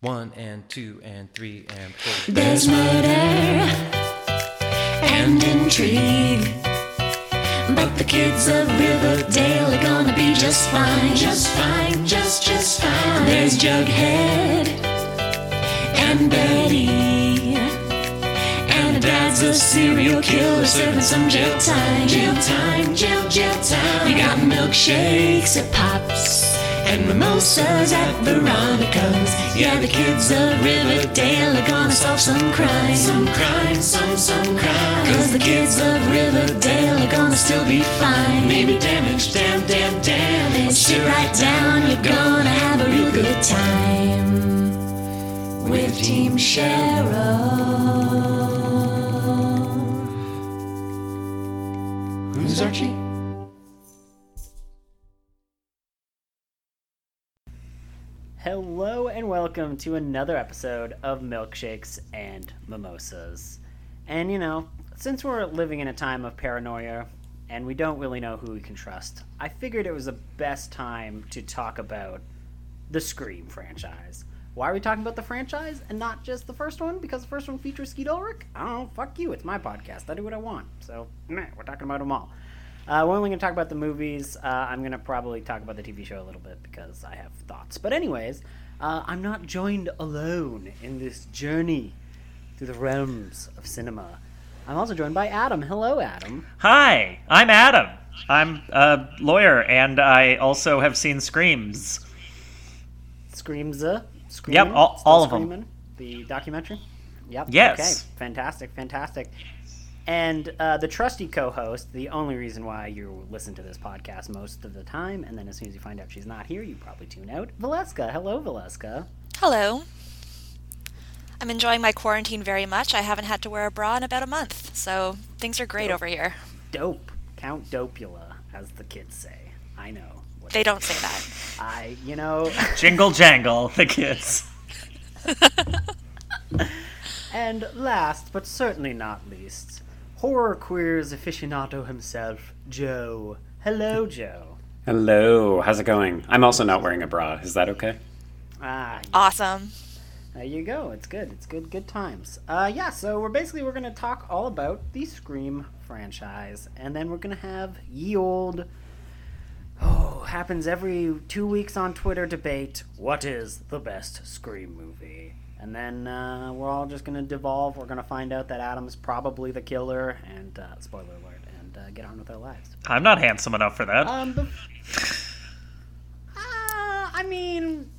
One and two and three and four. There's murder and intrigue. But the kids of Riverdale are gonna be just fine. Just fine, just, just fine. There's Jughead and Betty. And dad's a serial killer serving some jail time. Jail time, jail, jail time. You got milkshakes at and mimosas at Veronica's. Yeah, the kids of Riverdale are gonna solve some crime. Some crime, some, some crime. Cause the kids of Riverdale are gonna still be fine. Maybe damaged, damn, damn, damn. Sit right down, you're gonna have a real good time. With Team Cheryl. Who's Archie? Hello and welcome to another episode of Milkshakes and Mimosas. And you know, since we're living in a time of paranoia and we don't really know who we can trust, I figured it was the best time to talk about the Scream franchise. Why are we talking about the franchise and not just the first one? Because the first one features Skeet Ulrich? I don't know, fuck you, it's my podcast. I do what I want. So, meh, we're talking about them all. Uh, we're only going to talk about the movies. Uh, I'm going to probably talk about the TV show a little bit because I have thoughts. But, anyways, uh, I'm not joined alone in this journey through the realms of cinema. I'm also joined by Adam. Hello, Adam. Hi, I'm Adam. I'm a lawyer, and I also have seen Screams. Screamza. Scream, Yep, all- all of 'em. Screamin'? The documentary? Yep. Yes. Okay, fantastic, fantastic. And uh, the trusty co-host, the only reason why you listen to this podcast most of the time, and then as soon as you find out she's not here, you probably tune out. Valeska, hello, Valeska. Hello. I'm enjoying my quarantine very much. I haven't had to wear a bra in about a month, so things are great over here. Dope, Count Dopula, as the kids say. I know. What They don't say that. I, you know, Jingle jangle, the kids. and last but certainly not least, horror queers aficionado himself, Joe. Hello, Joe. Hello, how's it going? I'm also not wearing a bra. Is that okay? Ah, Awesome. There you go. It's good. It's good. Good times. Uh, yeah. So we're basically we're gonna talk all about the Scream franchise, and then we're gonna have ye old. Oh, happens every two weeks on Twitter debate. What is the best Scream movie? And then uh, we're all just gonna devolve. We're gonna find out that Adam's probably the killer, and uh, spoiler alert, and uh, get on with our lives. I'm not handsome enough for that. Um, but, uh, I mean,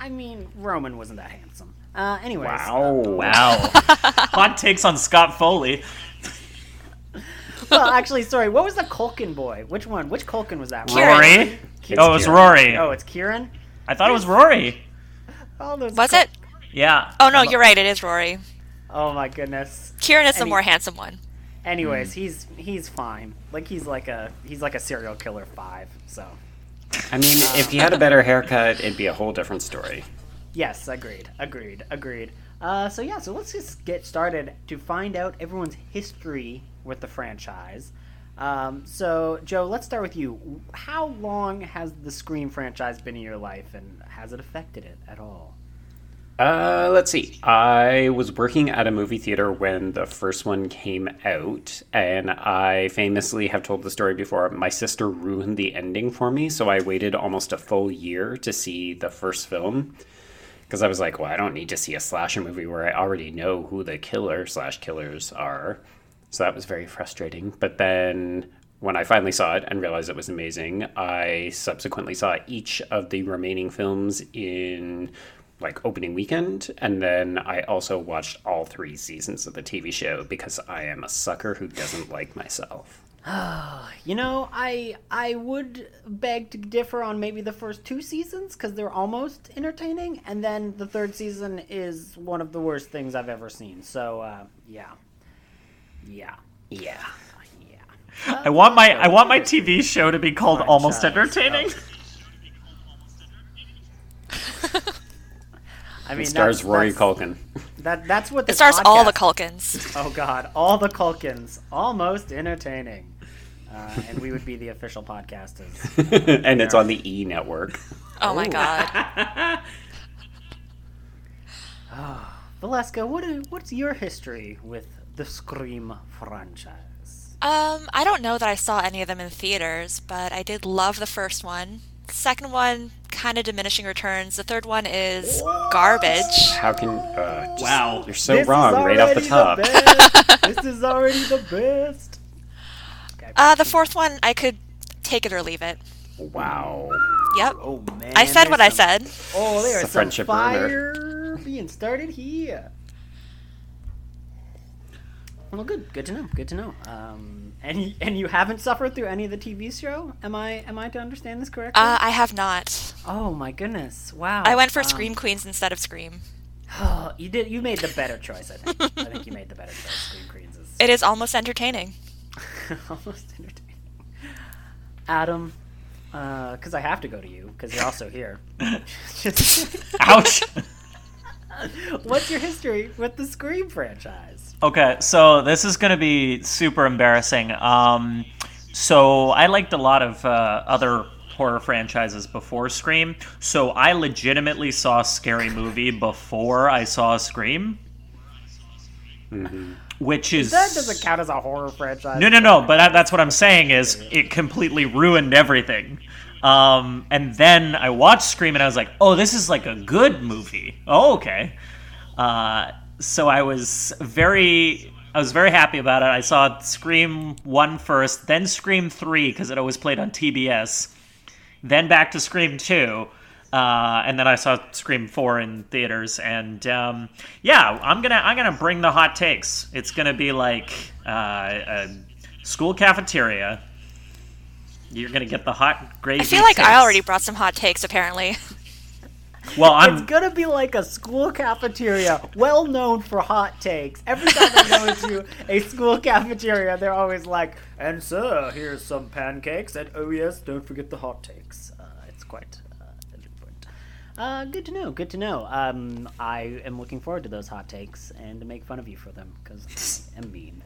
I mean, Roman wasn't that handsome. Uh, anyways. Wow. wow. Hot takes on Scott Foley. well, actually, sorry. What was the Culkin boy? Which one? Which Culkin was that? Rory? Kieran. Oh, it was Kieran. Rory. Oh, it's Kieran. I thought it was Rory. Oh, those Was Cul- it? Yeah. Oh no, you're right. It is Rory. Oh my goodness. Kieran is the more handsome one. Anyways, he's he's fine. Like he's like a he's like a serial killer five. So I mean, if you had a better haircut, it'd be a whole different story. yes, agreed, agreed, agreed. Uh, so yeah, so let's just get started to find out everyone's history with the franchise. Um, so Joe, let's start with you. How long has the Scream franchise been in your life, and has it affected it at all? Uh, let's see. I was working at a movie theater when the first one came out, and I famously have told the story before. My sister ruined the ending for me, so I waited almost a full year to see the first film. Because I was like, well, I don't need to see a slasher movie where I already know who the killer slash killers are. So that was very frustrating. But then when I finally saw it and realized it was amazing, I subsequently saw each of the remaining films in like opening weekend and then I also watched all 3 seasons of the TV show because I am a sucker who doesn't like myself. You know, I I would beg to differ on maybe the first two seasons because they're almost entertaining, and then the third season is one of the worst things I've ever seen. So uh, yeah, yeah, Yeah. yeah. I want my I want my TV show to be called Almost Entertaining. I mean, It stars that's, Rory that's, Culkin. That that's what It this stars all the podcast- Culkins. Oh God, all the Culkins, almost entertaining, uh, and we would be the official podcast of and it's on the E network. Oh my god. oh, Valeska, what is, what's your history with the Scream franchise? Um, I don't know that I saw any of them in theaters, but I did love the first one. Second one, kind of diminishing returns. The third one is garbage. How can uh, just- Wow. You're so This wrong right off the top. best. this is already the best. Uh, the fourth one, I could take it or leave it. wow. Yep. Oh man! I said there's what I said. Oh, there's a some friendship fire burner. being started here. Well, good. Good to know. Good to know. Um, and you, and you haven't suffered through any of the TV show? Am I am I to understand this correctly? Uh, I have not. oh my goodness! Wow. I went for Um, Scream Queens instead of Scream. Oh, you did. You made the better choice. I think. I think you made the better choice. Scream Queens is It is almost entertaining. almost entertaining. Adam, because I have to go to you because you're also here. Ouch. What's your history with the Scream franchise? Okay, so this is going to be super embarrassing. Um, so I liked a lot of uh, other horror franchises before Scream. So I legitimately saw a Scary Movie before I saw Scream, which is That doesn't count as a horror franchise. no, no, no. But that, that's what I'm saying is it completely ruined everything. Um, and then I watched Scream and I was like, oh, this is like a good movie. Oh, okay. Uh, so I was very, I was very happy about it. I saw Scream one first, then Scream three because it always played on TBS, then back to Scream two. Uh, and then I saw Scream Four in theaters, and um, yeah, I'm gonna I'm gonna bring the hot takes. It's gonna be like uh, a school cafeteria. You're gonna get the hot gravy. I feel like I already brought some hot takes, apparently. Well, It's I'm gonna be like a school cafeteria, well known for hot takes. Every time I go into a school cafeteria, they're always like, "And sir, here's some pancakes." And oh yes, don't forget the hot takes. Uh, it's quite uh, different. Uh, good to know. Good to know. Um, I am looking forward to those hot takes and to make fun of you for them because I am mean.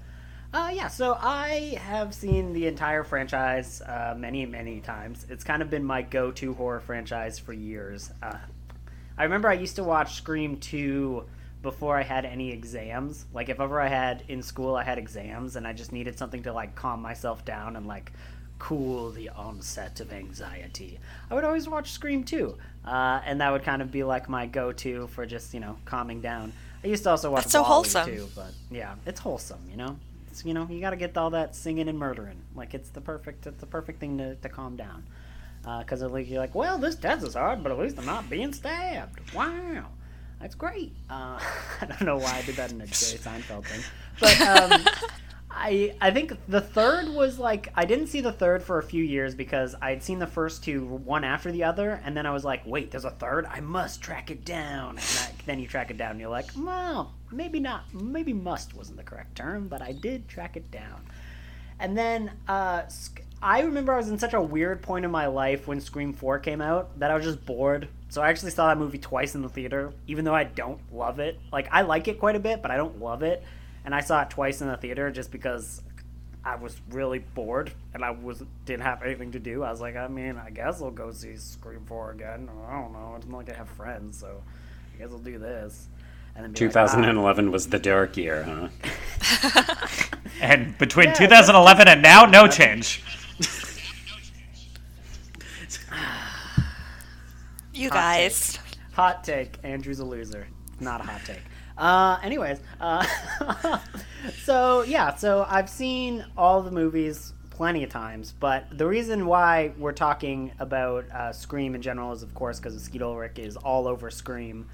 Uh, yeah, so I have seen the entire franchise uh, many, many times. It's kind of been my go-to horror franchise for years. Uh, I remember I used to watch Scream 2 before I had any exams. Like, if ever I had in school, I had exams, and I just needed something to, like, calm myself down and, like, cool the onset of anxiety. I would always watch Scream 2, uh, and that would kind of be, like, my go to for just, you know, calming down. I used to also watch That's so Wall-E, wholesome. too, but yeah, it's wholesome, you know? It's, you know, you gotta get all that singing and murdering. Like, it's the perfect, it's the perfect thing to, to calm down because uh, least you're like, well, this test is hard, but at least I'm not being stabbed. Wow, that's great. Uh, I don't know why I did that in a Jerry Seinfeld thing, but um, I I think the third was like I didn't see the third for a few years because I'd seen the first two one after the other, and then I was like, wait, there's a third. I must track it down. And I, then you track it down, and you're like, well, maybe not. Maybe must wasn't the correct term, but I did track it down. And then uh, I remember I was in such a weird point in my life when Scream 4 came out that I was just bored. So I actually saw that movie twice in the theater, even though I don't love it. Like, I like it quite a bit, but I don't love it. And I saw it twice in the theater just because I was really bored and I was didn't have anything to do. I was like, I mean, I guess I'll go see Scream 4 again. I don't know. It's not like I have friends, so I guess I'll do this. And then be like, "Ah." 2011 was the dark year, huh? and between Yeah, 2011 and now, no change. You Hot guys. Hot take. Andrew's a loser. Not a hot take. Uh, anyways, uh, so yeah, so I've seen all the movies plenty of times, but the reason why we're talking about uh, Scream in general is, of course, because Skeet Ulrich is all over Scream.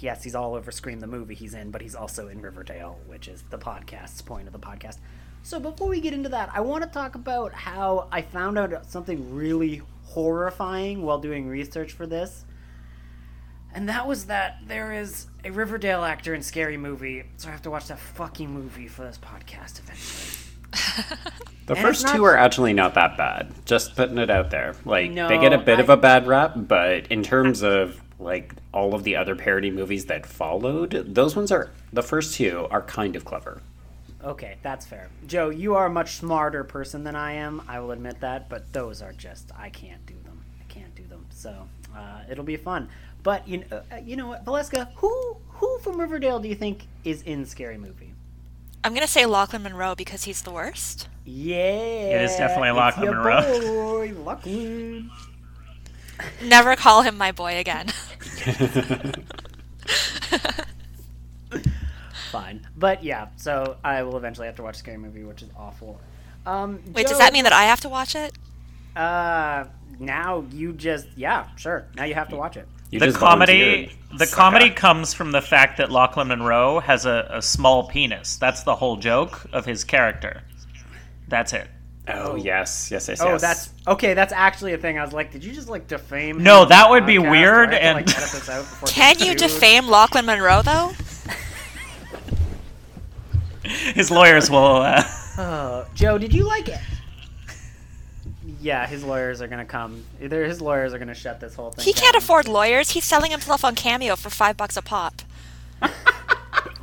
Yes, he's all over Scream, the movie he's in, but he's also in Riverdale, which is the podcast's point of the podcast. So before we get into that, I want to talk about how I found out something really horrifying while doing research for this. And that was that there is a Riverdale actor in Scary Movie, so I have to watch that fucking movie for this podcast eventually. The And first not- two are actually not that bad. Just putting it out there. Like No, they get a bit I- of a bad rap, but in terms of like all of the other parody movies that followed, those ones are the first two are kind of clever. Okay, that's fair. Joe, you are a much smarter person than I am. I will admit that, but those are just I can't do them. I can't do them. So uh, it'll be fun. But you know, uh, you know what, Valeska, who who from Riverdale do you think is in Scary Movie? I'm gonna say Lochlyn Munro because he's the worst. Yeah, It is definitely it's Lochlyn your Munro. Boy, Lochlyn. Never call him my boy again. Fine, but yeah. So I will eventually have to watch Scary Movie, which is awful. Um, Wait, does that mean that I have to watch it? Uh, now you just yeah, sure. Now you have to watch it. You the just comedy volunteered, the sucker. comedy comes from the fact that Lochlyn Munro has a, a small penis. That's the whole joke of his character. That's it. Oh yes, yes, yes, Oh, yes. that's okay. That's actually a thing. I was like, did you just like defame? No, him that would be podcast? Do I weird have to, and- like, edit this out before Can you defame Lochlyn Munro though? His lawyers will. Uh, Uh, Joe, did you like it? Yeah, his lawyers are gonna come. Either his lawyers are gonna shut this whole thing. He can't afford lawyers. He's selling himself on Cameo for five bucks a pop.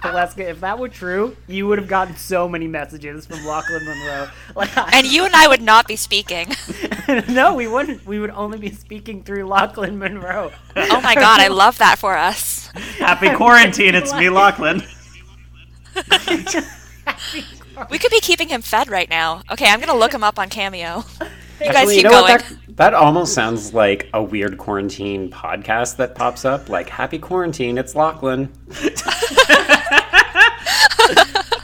Valeska, if that were true, you would have gotten so many messages from Lochlyn Munro. Like, I- And you and I would not be speaking. no, we wouldn't. We would only be speaking through Lochlyn Munro. Oh my god, I love that for us. happy quarantine. It's me, Lochlyn. We could be keeping him fed right now. Okay, I'm gonna look him up on Cameo. You guys Actually, keep you know going. what? That, that almost sounds like a weird quarantine podcast that pops up. Like, happy quarantine, it's Lochlyn.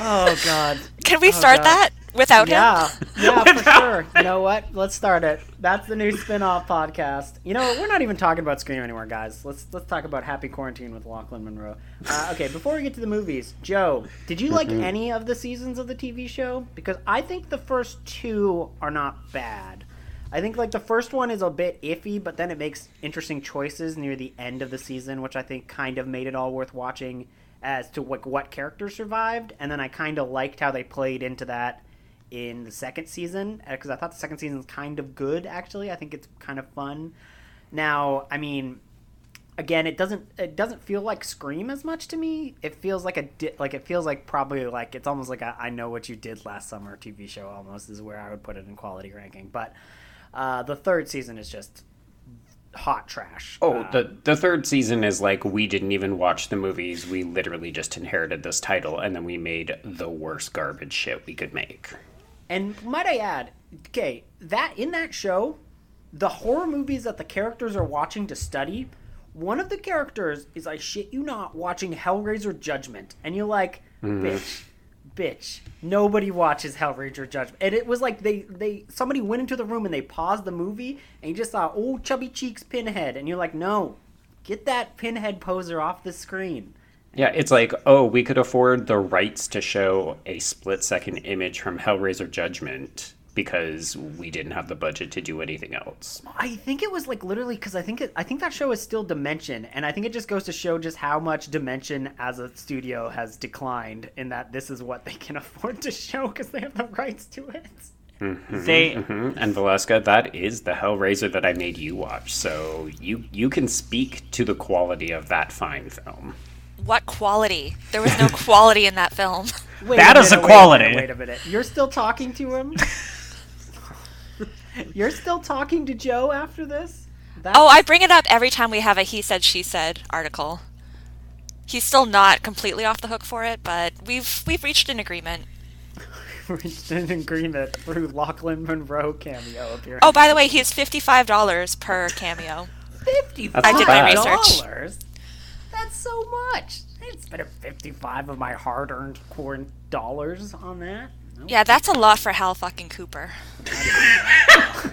Oh God. Can we oh, start God. that without him? Yeah, yeah, for sure. You know what? Let's start it. That's the new spin-off podcast. You know, what? we're not even talking about Scream anymore, guys. Let's let's talk about Happy Quarantine with Lochlyn Munro. Uh, okay, before we get to the movies, Joe, did you like any of the seasons of the TV show? Because I think the first two are not bad. I think like the first one is a bit iffy, but then it makes interesting choices near the end of the season, which I think kind of made it all worth watching as to like what characters survived. And then I kind of liked how they played into that in the second season because I thought the second season was kind of good. Actually, I think it's kind of fun. Now, I mean, again, it doesn't it doesn't feel like Scream as much to me. It feels like a di- like it feels like probably like it's almost like a I know what you did last summer TV show. Almost is where I would put it in quality ranking. But uh, the third season is just hot trash. Oh, Uh, the the third season is like we didn't even watch the movies. We literally just inherited this title, and then we made the worst garbage shit we could make. And might I add, okay, that in that show, the horror movies that the characters are watching to study, one of the characters is I shit you not watching Hellraiser Judgment, and you're like, mm-hmm. bitch, bitch, nobody watches Hellraiser Judgment, and it was like they they somebody went into the room and they paused the movie and you just saw old chubby cheeks Pinhead, and you're like, no, get that Pinhead poser off the screen. Yeah, it's like, oh, we could afford the rights to show a split second image from Hellraiser Judgment because we didn't have the budget to do anything else. I think it was like literally because I think it, I think that show is still Dimension, and I think it just goes to show just how much Dimension as a studio has declined in that this is what they can afford to show because they have the rights to it. They Mhm. And Valeska, that is the Hellraiser that I made you watch, so you you can speak to the quality of that fine film. What quality? There was no quality in that film. Wait That is a minute, quality. Wait a, minute, wait a minute. You're still talking to him? You're still talking to Joe after this? That's, Oh, I bring it up every time we have a he said she said article. He's still not completely off the hook for it, but we've we've reached an agreement. reached an agreement through Lochlyn Munro cameo appearance. Oh, by the way, he's fifty-five dollars per cameo. Fifty-five I did my research. dollars. That's so much. I didn't spend fifty-five of my hard-earned corn dollars on that. Yeah, that's a lot for Hal fucking Cooper.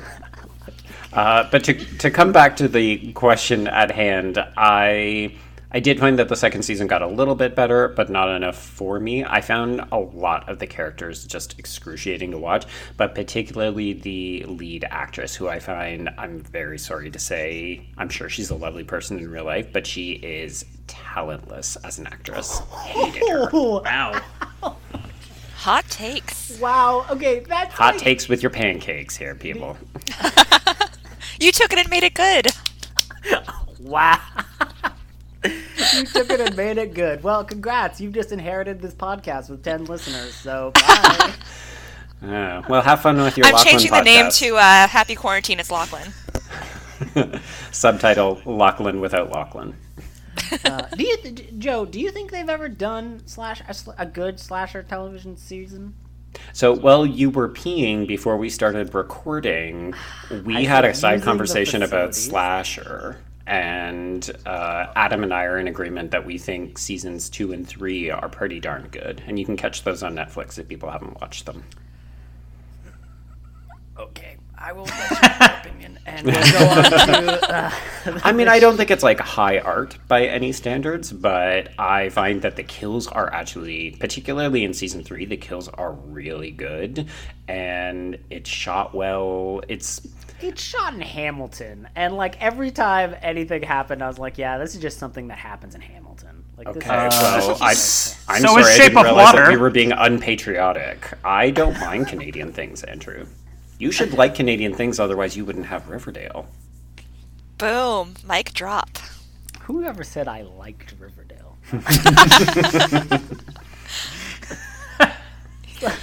Uh, but to to come back to the question at hand, I I did find that the second season got a little bit better, but not enough for me. I found a lot of the characters just excruciating to watch, but particularly the lead actress, who I find I'm very sorry to say, I'm sure she's a lovely person in real life, but she is talentless as an actress. Hated her. wow. Hot takes. Wow. Okay, that's Hot like- takes with your pancakes here, people. You took it and made it good. Wow. You took it and made it good. Well, congrats. You've just inherited this podcast with 10 listeners. So, bye. Well, have fun with your I'm Lochlyn changing the name to uh, Happy Quarantine. It's Lochlyn. Subtitle Lochlyn without Lochlyn. Uh, do you, Joe? Do you think they've ever done slash a, a good slasher television season? So while you were peeing before we started recording, we I had a side conversation about. Slasher. And uh, Adam and I are in agreement that we think seasons two and three are pretty darn good. And you can catch those on Netflix if people haven't watched them. Okay, I will let your opinion, and we'll go on to. Uh, I mean, I don't think it's like high art by any standards, but I find that the kills are actually, particularly in season three, the kills are really good. And it's shot well. It's. It's shot in Hamilton, and like every time anything happened, I was like, "Yeah, this is just something that happens in Hamilton." Like, this Okay, is- well, I, I'm so sorry, is I Shape didn't of realize that Water. you were being unpatriotic. I don't mind Canadian things, Andrew. You should like Canadian things, otherwise you wouldn't have Riverdale. Boom. Mic drop. whoever said I liked Riverdale?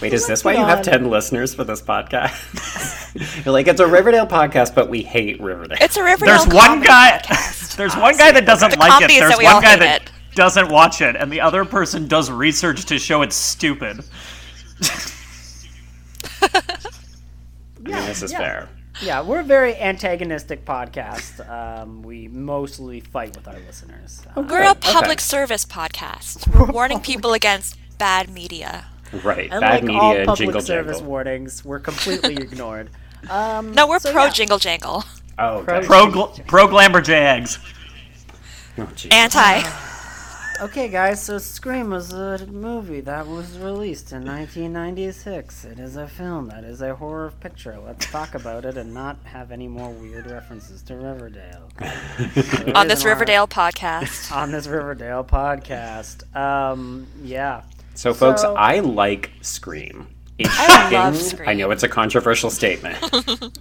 Wait, is this why you have 10 listeners for this podcast? You're like, it's a Riverdale podcast, but we hate Riverdale. It's a Riverdale There's one guy. podcast. There's one guy that doesn't The like it. There's one guy that it. doesn't watch it, and the other person does research to show it's stupid. I mean, this is yeah. fair. Yeah, we're a very antagonistic podcast. Um, we mostly fight with our listeners. Uh, We're a Okay. public service podcast. We're warning people against bad media. Right. and Bad like media all public jingle service jangle. warnings, we're completely ignored. Um, No, we're so pro yeah. jingle jangle. Oh, Pro- okay. Pro gl- pro glamour jags. Oh. Anti. Okay, guys, so Scream was a movie that was released in 1996. It is a film that is a horror picture. Let's talk about it and not have any more weird references to Riverdale. The On this reason why- Riverdale podcast. On this Riverdale podcast. Um, yeah. So, folks, So- I like Scream. It's I love shocking. I know it's a controversial statement.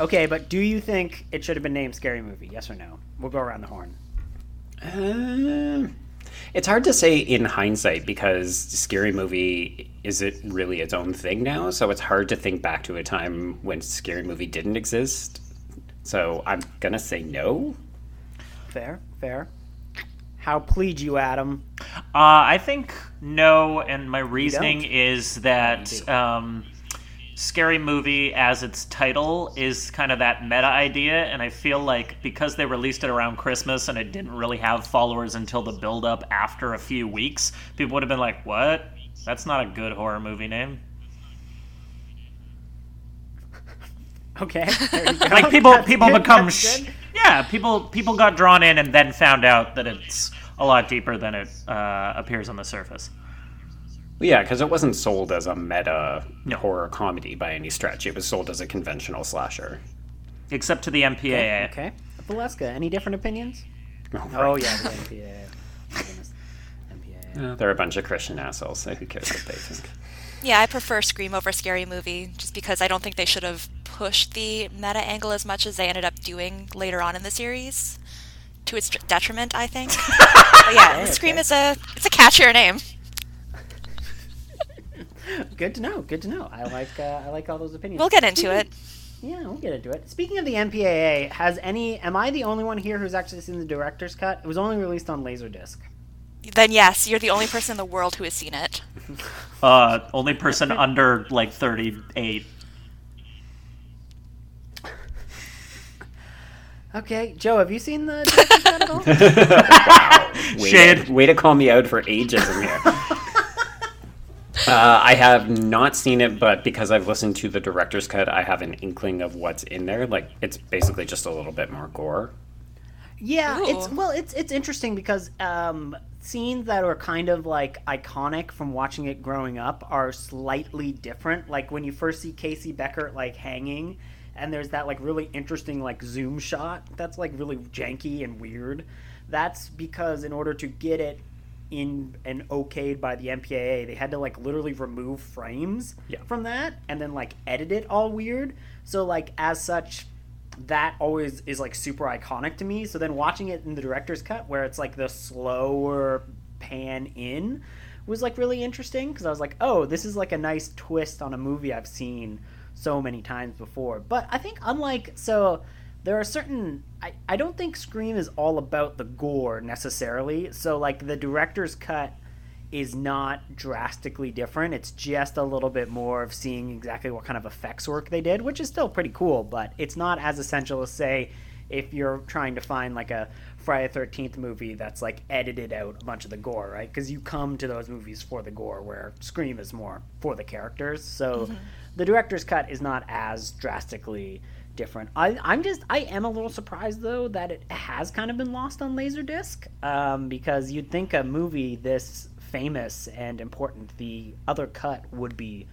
Okay, but do you think it should have been named Scary Movie? Yes or no? We'll go around the horn. Uh, it's hard to say in hindsight because Scary Movie isn't really its own thing now, so it's hard to think back to a time when Scary Movie didn't exist. So I'm gonna say no. Fair, fair. How plead you, Adam? Uh, I think no, and my reasoning is that um, Scary Movie, as its title, is kind of that meta idea, and I feel like because they released it around Christmas and it didn't really have followers until the build up after a few weeks, people would have been like, what? That's not a good horror movie name. Okay. there you go. Like people, people become, sh-. Yeah, people, people got drawn in and then found out that it's a lot deeper than it uh, appears on the surface. Yeah, because it wasn't sold as a meta No. horror comedy by any stretch. It was sold as a conventional slasher. Except to the MPAA. Okay. Valeska, any different opinions? Oh, Oh right. yeah, the MPAA. My. MPAA. They're a bunch of Christian assholes, so who cares what they think? Yeah, I prefer Scream over Scary Movie just because I don't think they should have pushed the meta angle as much as they ended up doing later on in the series. To its detriment, I think. but yeah, Scream okay. is a it's a catchier name. Good to know. Good to know. I like uh, I like all those opinions. We'll get into it. Yeah, we'll get into it. Speaking of the MPAA, has any? Am I the only one here who's actually seen the director's cut? It was only released on Laserdisc. Then yes, you're the only person in the world who has seen it. Uh, only person under like 38. Okay, Joe, have you seen the director's cut at all? Way Shade. To, way to call me out for ageism here. uh, I have not seen it, but because I've listened to the director's cut, I have an inkling of what's in there. Like, it's basically just a little bit more gore. Yeah, it's well, it's it's interesting because um, scenes that are kind of like iconic from watching it growing up are slightly different. Like when you first see Casey Becker like hanging, and there's that like really interesting like zoom shot that's like really janky and weird. That's because in order to get it in and okayed by the MPAA, they had to like literally remove frames Yeah. from that and then like edit it all weird. So like as such, that always is like super iconic to me. So then watching it in the director's cut, where it's like the slower pan in, was like really interesting because I was like, oh, this is like a nice twist on a movie I've seen so many times before. But I think unlike so there are certain I, I don't think Scream is all about the gore necessarily. So like the director's cut is not drastically different. It's just a little bit more of seeing exactly what kind of effects work they did, which is still pretty cool, but it's not as essential as say if you're trying to find like a Friday the 13th movie that's like edited out a bunch of the gore, right? Because you come to those movies for the gore, where Scream is more for the characters. So mm-hmm. The director's cut is not as drastically different. I, I'm just, I am a little surprised though that it has kind of been lost on Laserdisc um, because you'd think a movie this famous and important, the other cut would be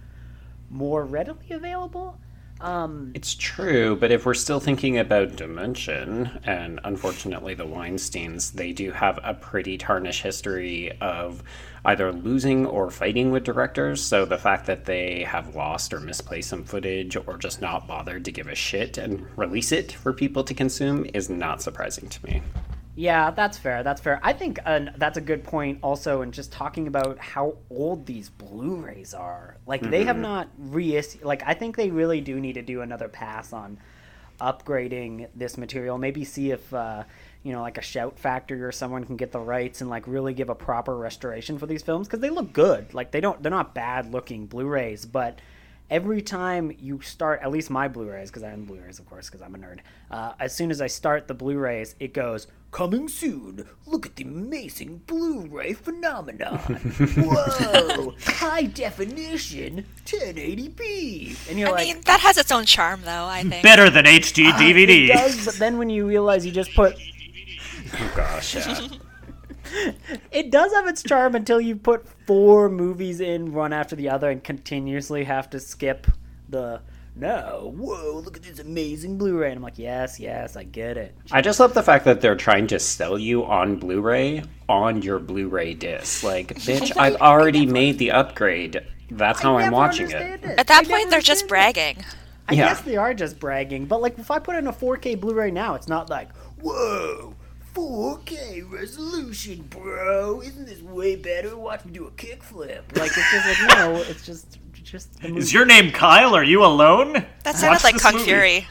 more readily available. Um, It's true, but if we're still thinking about Dimension, and unfortunately the Weinsteins, they do have a pretty tarnished history of either losing or fighting with directors. So the fact that they have lost or misplaced some footage or just not bothered to give a shit and release it for people to consume is not surprising to me. Yeah, that's fair. That's fair. I think uh, that's a good point also in just talking about how old these Blu-rays are. Like they have not re like I think they really do need to do another pass on upgrading this material. Maybe see if uh, you know like a Shout Factory or someone can get the rights and like really give a proper restoration for these films because they look good. Like they don't they're not bad looking Blu-rays, but every time you start at least my blu-rays because i own blu-rays of course because i'm a nerd uh, as soon as i start the blu-rays it goes coming soon look at the amazing blu-ray phenomenon whoa high definition 1080p and you're I like mean, that has its own charm, though. I think. Better than HD "Ah, DVD. it does but then when you realize you just put Oh gosh, yeah. it does have its charm until you put four movies in one after the other and continuously have to skip the no whoa look at this amazing blu-ray and i'm like yes yes i get it I just love the fact that they're trying to sell you on Blu-ray on your Blu-ray disc. Like, bitch, I've already made the upgrade. That's how I I'm watching it. it. At that I point, they're just understand it. bragging. I Yeah. guess they are just bragging, but like if I put in a 4K Blu-ray now, it's not like, whoa, 4K resolution, bro. Isn't this way better? Watch me do a kickflip. Like it's just like no, it's just just the movie. Is your name Kyle? Are you alone? That sounded Watch like this Kung movie. Fury.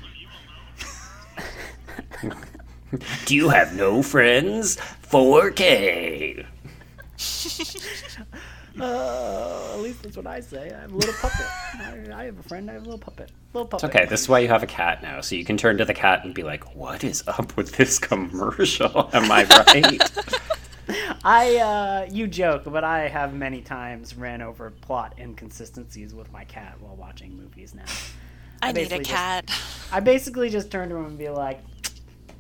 Do you have no friends? 4K. Uh, at least that's what I say. I'm a little puppet. I, I have a friend. I have a little puppet. Little puppet. Okay, this is why you have a cat now, so you can turn to the cat and be like, "What is up with this commercial?" Am I right? I uh, you joke, but I have many times ran over plot inconsistencies with my cat while watching movies now. I need a basically just- cat. I basically just turn to him and be like,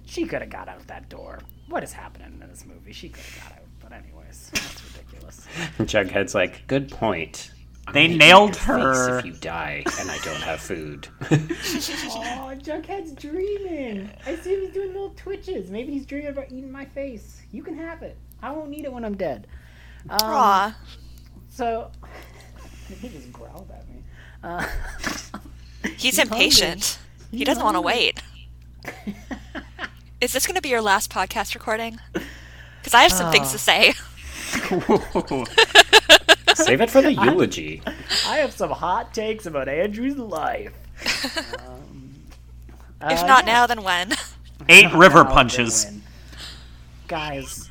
"She could have got out that door. What is happening in this movie? She could have got out." But anyways, that's ridiculous. Jughead's like, "Good point." They gonna nailed your face her. If you die and I don't have food. oh, Jughead's dreaming. I see him doing little twitches. Maybe he's dreaming about eating my face. You can have it. I won't need it when I'm dead. Um, Aw. So he just growled at me. Uh, He's, hungry. impatient. He doesn't want to wait. Is this going to be your last podcast recording? Because I have some things to say. Save it for the eulogy. I have some hot takes about Andrew's life. Um, If uh, not yeah. now, then when? Eight river Now punches. Guys,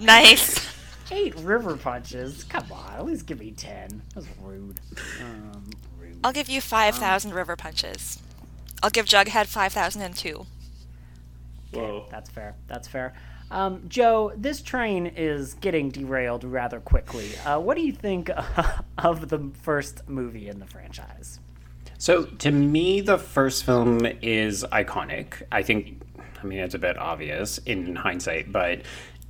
nice. eight river punches. Come on, at least give me ten. That was rude. Um, rude. I'll give you 5,000 river punches. I'll give Jughead 5,002. Whoa. That's fair. That's fair. Um, Joe, this train is getting derailed rather quickly. Uh, what do you think of the first movie in the franchise? So to me, the first film is iconic. I think, I mean, it's a bit obvious in hindsight, but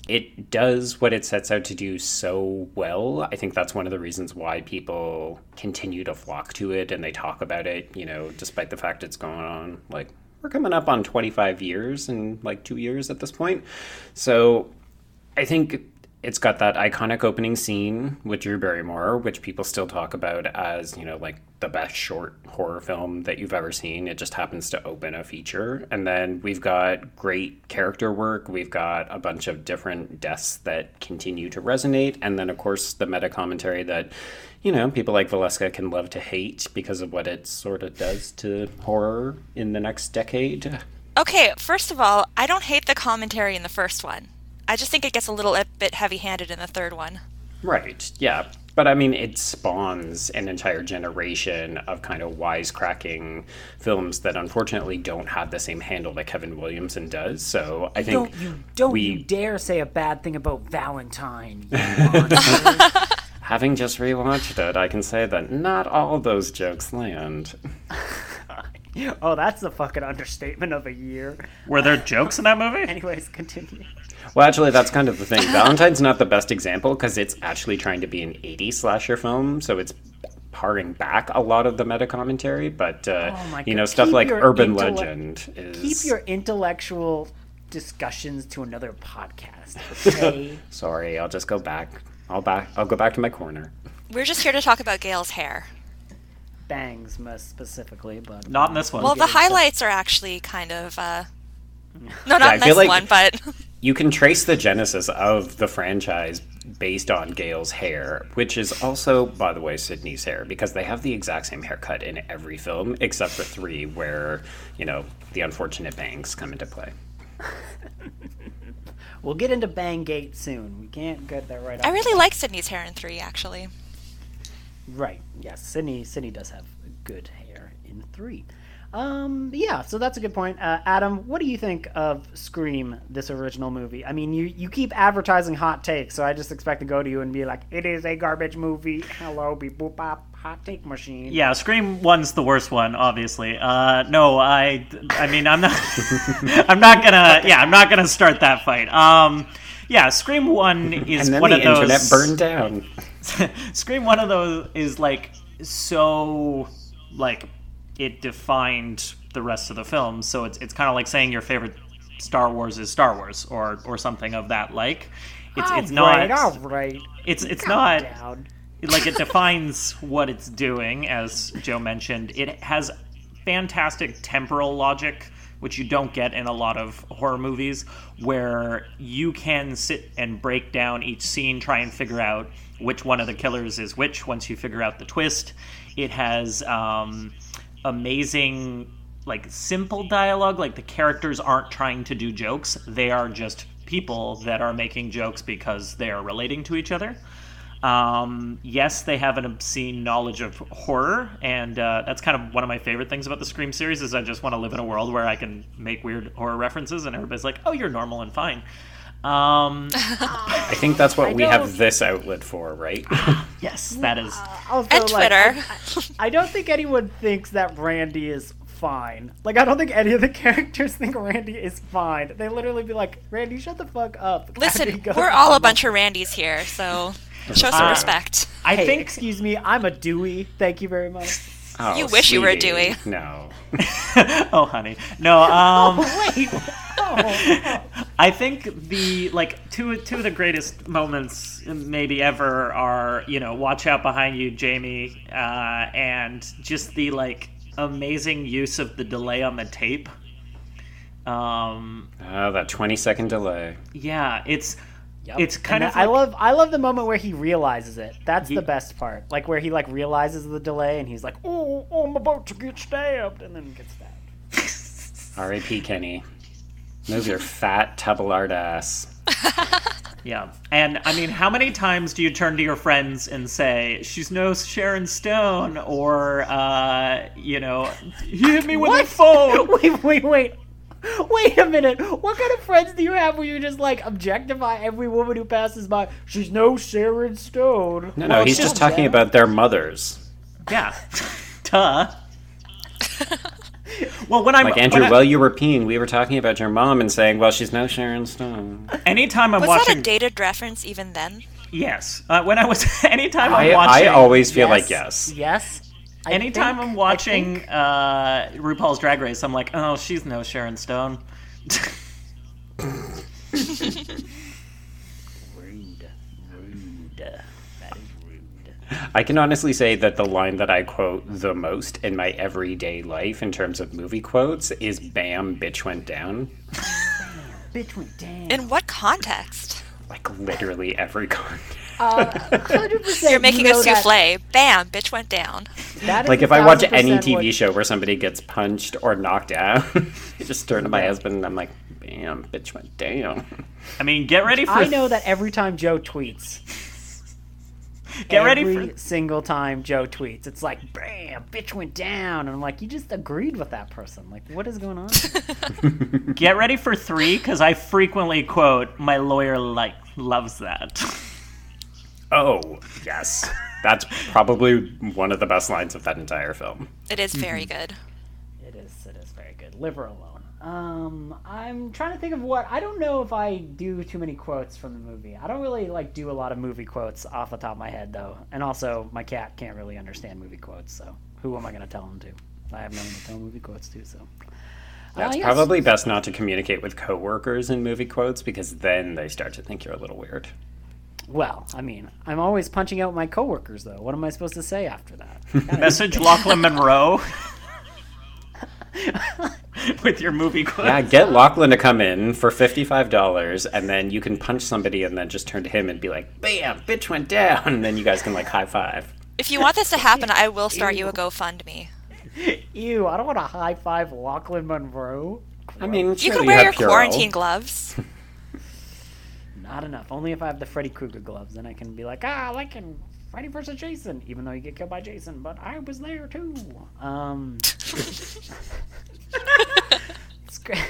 it does what it sets out to do so well. I think that's one of the reasons why people continue to flock to it and they talk about it, you know, despite the fact it's going on like we're coming up on 25 years in like two years at this point. So I think it's got that iconic opening scene with Drew Barrymore, which people still talk about as, you know, like the best short horror film that you've ever seen. It just happens to open a feature. And then we've got great character work. We've got a bunch of different deaths that continue to resonate. And then, of course, the meta commentary that, you know, people like Valeska can love to hate because of what it sort of does to horror in the next decade. Okay, first of all, I don't hate the commentary in the first one. I just think it gets a little bit heavy-handed in the third one. Right, yeah. But I mean, it spawns an entire generation of kind of wisecracking films that unfortunately don't have the same handle that Kevin Williamson does. So I think Don't you don't we, you dare say a bad thing about Valentine. having just rewatched it, I can say that not all those jokes land. oh, that's the fucking understatement of a year. Were there jokes in that movie? Anyways, continue. Well, actually, that's kind of the thing. Valentine's not the best example because it's actually trying to be an 80s slasher film, so it's paring back a lot of the meta commentary. But uh, Oh my you know, stuff Keep like Urban intellect- Legend is Keep your intellectual discussions to another podcast. Okay. Sorry, I'll just go back. I'll back. I'll go back to my corner. We're just here to talk about Gale's hair. Bangs, most specifically, but Not in this one. Well, the get into- highlights are actually kind of uh No, not I in this like- one, but You can trace the genesis of the franchise based on Gale's hair, which is also, by the way, Sidney's hair, because they have the exact same haircut in every film except for three, where you know the unfortunate bangs come into play. we'll get into Bang Gate soon. We can't get that right. I off really like Sidney's hair in 3 actually. Right. Yes. Sidney. Sidney does have good hair in three. Um. Yeah. So that's a good point. Uh, Adam, what do you think of Scream, this original movie? I mean, you you keep advertising hot takes, so I just expect to go to you and be like, "It is a garbage movie." Hello, beep boop bop, hot take machine. Yeah, Scream One's the worst one, obviously. Uh, no, I, I mean, I'm not, I'm not gonna, yeah, I'm not gonna start that fight. Um, yeah, Scream One is And then one the of those. internet burned down. Scream one of those is like so like it defined the rest of the film. So it's it's kind of like saying your favorite Star Wars is Star Wars or or something of that like. It's it's All right, not All right. it's it's Calm not down. like it defines what it's doing as Joe mentioned. It has fantastic temporal logic which you don't get in a lot of horror movies where you can sit and break down each scene try and figure out which one of the killers is which once you figure out the twist it has um, amazing like simple dialogue like the characters aren't trying to do jokes they are just people that are making jokes because they are relating to each other um, yes, they have an obscene knowledge of horror, and uh, that's kind of one of my favorite things about the Scream series. Is I just want to live in a world where I can make weird horror references, and everybody's like, "Oh, you're normal and fine." Um, I think that's what we don't- have this outlet for, right? yes, that is. Also, And like, Twitter. I, I don't think anyone thinks that Randy is fine. Like, I don't think any of the characters think Randy is fine. They literally be like, "Randy, shut the fuck up." Listen, we're all a bunch of Randys here, so show some Uh, respect. I Hey, think excuse me, I'm a Dewey. Thank you very much. Oh, You wish you were sweetie. Dewey. No. oh, honey, no. Um, Wait. Oh, I think the like two two of the greatest moments maybe ever are you know watch out behind you, Jamie, uh, and just the like amazing use of the delay on the tape. Um, Oh, that 20 second delay. yeah, it's Yep. it's kind And of I love I love the moment where he realizes it. That's Ye- the best part. Like where he like realizes the delay and he's like, "Oh, I'm about to get stabbed," and then gets stabbed. R.A.P. Kenny. Move your fat Tubbleard ass. Yeah. And I mean, how many times do you turn to your friends and say, she's no Sharon Stone? Or, uh, you know, he hit me with What? a phone. wait, wait, wait. Wait a minute. What kind of friends do you have where you just like objectify every woman who passes by? She's no Sharon Stone. No, no, Well, he's she'll just talking jab. about their mothers. Yeah. Duh. well, when I'm. Like, Andrew, I- while you were peeing, we were talking about your mom and saying, well, she's no Sharon Stone. anytime I'm Was watching. Was that a dated reference even then? yes. Uh, when I was. Anytime I'm I, watching. I always feel like yes. Yes. Anytime think, I'm watching think... uh, RuPaul's Drag Race, I'm like, oh, she's no Sharon Stone. rude, rude. I can honestly say that the line that I quote the most in my everyday life in terms of movie quotes is Bam, bitch went down. bitch went down. In what context? Like literally every con. Uh, hundred percent. You're making a souffle. Bam, bitch went down. Like if I watch any TV show where somebody gets punched or knocked out, I just turn to my husband and I'm like, "Bam, bitch went down." I mean, get ready for I know that every time Joe tweets, get ready every for single time Joe tweets, it's like, "Bam, bitch went down," and I'm like, "You just agreed with that person. Like, what is going on?" get ready for three because I frequently quote my lawyer like loves that. Oh yes, that's probably one of the best lines of that entire film. It is very mm-hmm. good. It is. It is very good. Live her alone. Um, I'm trying to think of what I don't know if I do too many quotes from the movie. I don't really like do a lot of movie quotes off the top of my head though, and also my cat can't really understand movie quotes. So who am I going to tell him to? I have no one to tell movie quotes to. So That's Uh, yes. probably best not to communicate with coworkers in movie quotes because then they start to think you're a little weird. well. I mean, I'm always punching out my coworkers though. What am I supposed to say after that? Message Lochlyn Munro with your movie quote. Yeah, get Lochlyn to come in for fifty-five dollars, and then you can punch somebody, and then just turn to him and be like, "Bam, bitch went down," and then you guys can like high five. If you want this to happen, I will start you a GoFundMe. Ew! I don't want to high five Lochlyn Munro. I mean, You can wear have your Purell. quarantine gloves. Not enough. Only if I have the Freddy Krueger gloves, then I can be like, ah, I in Freddy vs. Jason, even though you get killed by Jason, but I was there too. Um, Scream,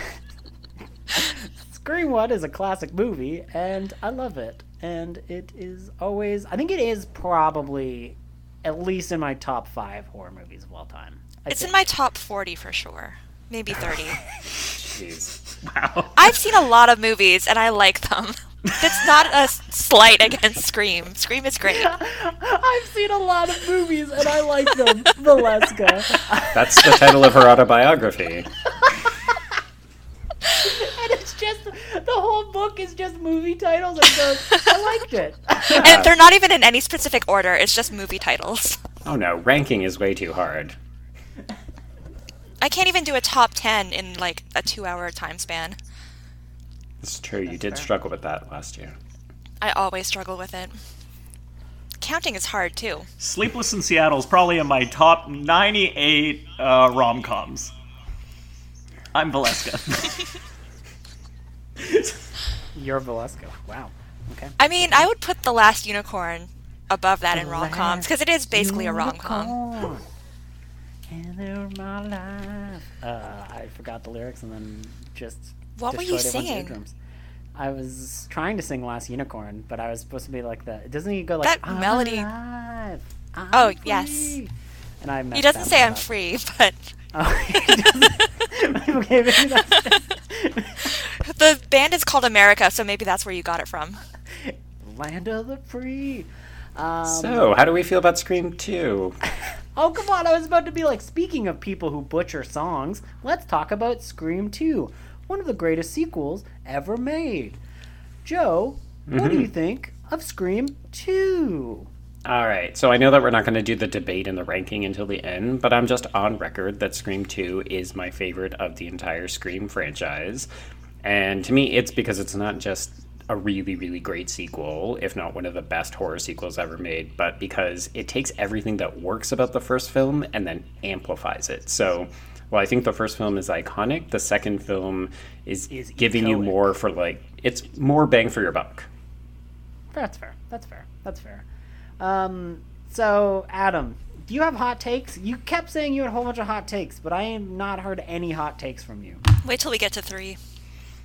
Scream One is a classic movie, and I love it. And it is always, I think it is probably at least in my top five horror movies of all time. I It's in my top 40 for sure. Maybe 30. Jeez. Wow. I've seen a lot of movies and I like them. That's not a slight against Scream. Scream is great. I've seen a lot of movies and I like them. Valeska. That's the title of her autobiography. And it's just the whole book is just movie titles, and so I liked it. And they're not even in any specific order, it's just movie titles. Oh no, ranking is way too hard. I can't even do a top 10 in like a two hour time span. It's true. You did struggle with that last year. I always struggle with it. Counting is hard too. Sleepless in Seattle is probably in my top 98 uh, rom coms. I'm Valeska. You're Velasco. Wow. Okay. I mean, I would put The Last Unicorn above that in rom coms because it is basically a rom com. And my life. Uh, I forgot the lyrics and then just. What were you destroyed singing? I was trying to sing Last Unicorn, but I was supposed to be like the. Doesn't he go like That "I'm melody- alive, I'm Oh, yes. And I He doesn't say I'm up. free, but Oh, he okay, maybe that's the band is called America, so maybe that's where you got it from. Land of the Free. Um, So, how do we feel about Scream 2? Oh, come on. I was about to be like, speaking of people who butcher songs, let's talk about Scream 2, one of the greatest sequels ever made. Joe, what do mm-hmm. you think of Scream 2? All right, so I know that we're not going to do the debate and the ranking until the end, but I'm just on record that Scream 2 is my favorite of the entire Scream franchise. And to me, it's because it's not just a really, really great sequel, if not one of the best horror sequels ever made, but because it takes everything that works about the first film and then amplifies it. So, while I think the first film is iconic, the second film is, Is giving you more for like, it's more bang for your buck. That's fair. That's fair. That's fair. Um, so, Adam, do you have hot takes? You kept saying you had a whole bunch of hot takes, but I have not heard any hot takes from you. Wait till we get to three.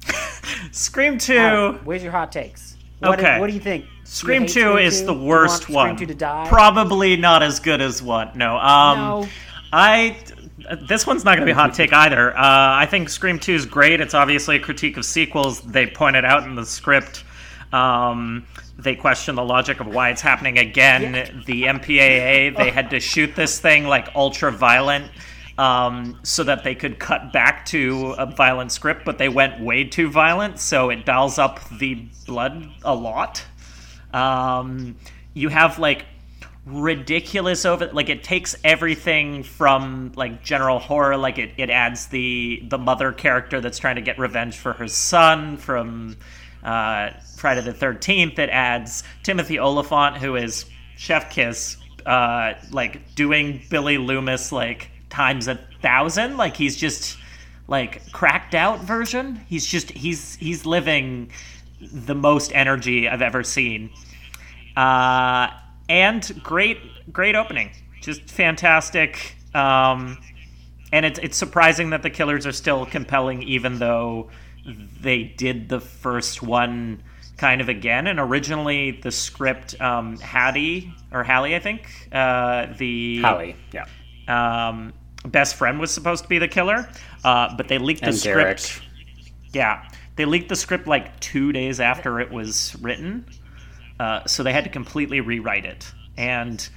Scream 2. Adam, where's your hot takes? What Okay. what do you think? Do you Scream 2 is 2? the Do you worst want one. 2 to die? Probably not as good as what? No. Um, No. I. This one's not going to be a hot take either. Uh, I think Scream 2 is great. It's obviously a critique of sequels. They pointed out in the script. Um, they question the logic of why it's happening again. The MPAA, they had to shoot this thing like ultra violent um, so that they could cut back to a violent script, but they went way too violent, so it dials up the blood a lot. Um, you have like ridiculous over like it takes everything from like general horror like it, it adds the the mother character that's trying to get revenge for her son from uh, Friday the 13th it adds Timothy Olyphant who is Chef Kiss uh, like doing Billy Loomis like times a thousand. Like he's just like cracked out version. He's just he's he's living the most energy I've ever seen. Uh, and great great opening just fantastic um, and it's it's surprising that the killers are still compelling even though they did the first one kind of again and originally the script um, Hattie or Hallie I think uh, the Hallie, yeah. um, best friend was supposed to be the killer uh, but they leaked the And Derek. script yeah, they leaked the script like two days after it was written, uh, so they had to completely rewrite it. And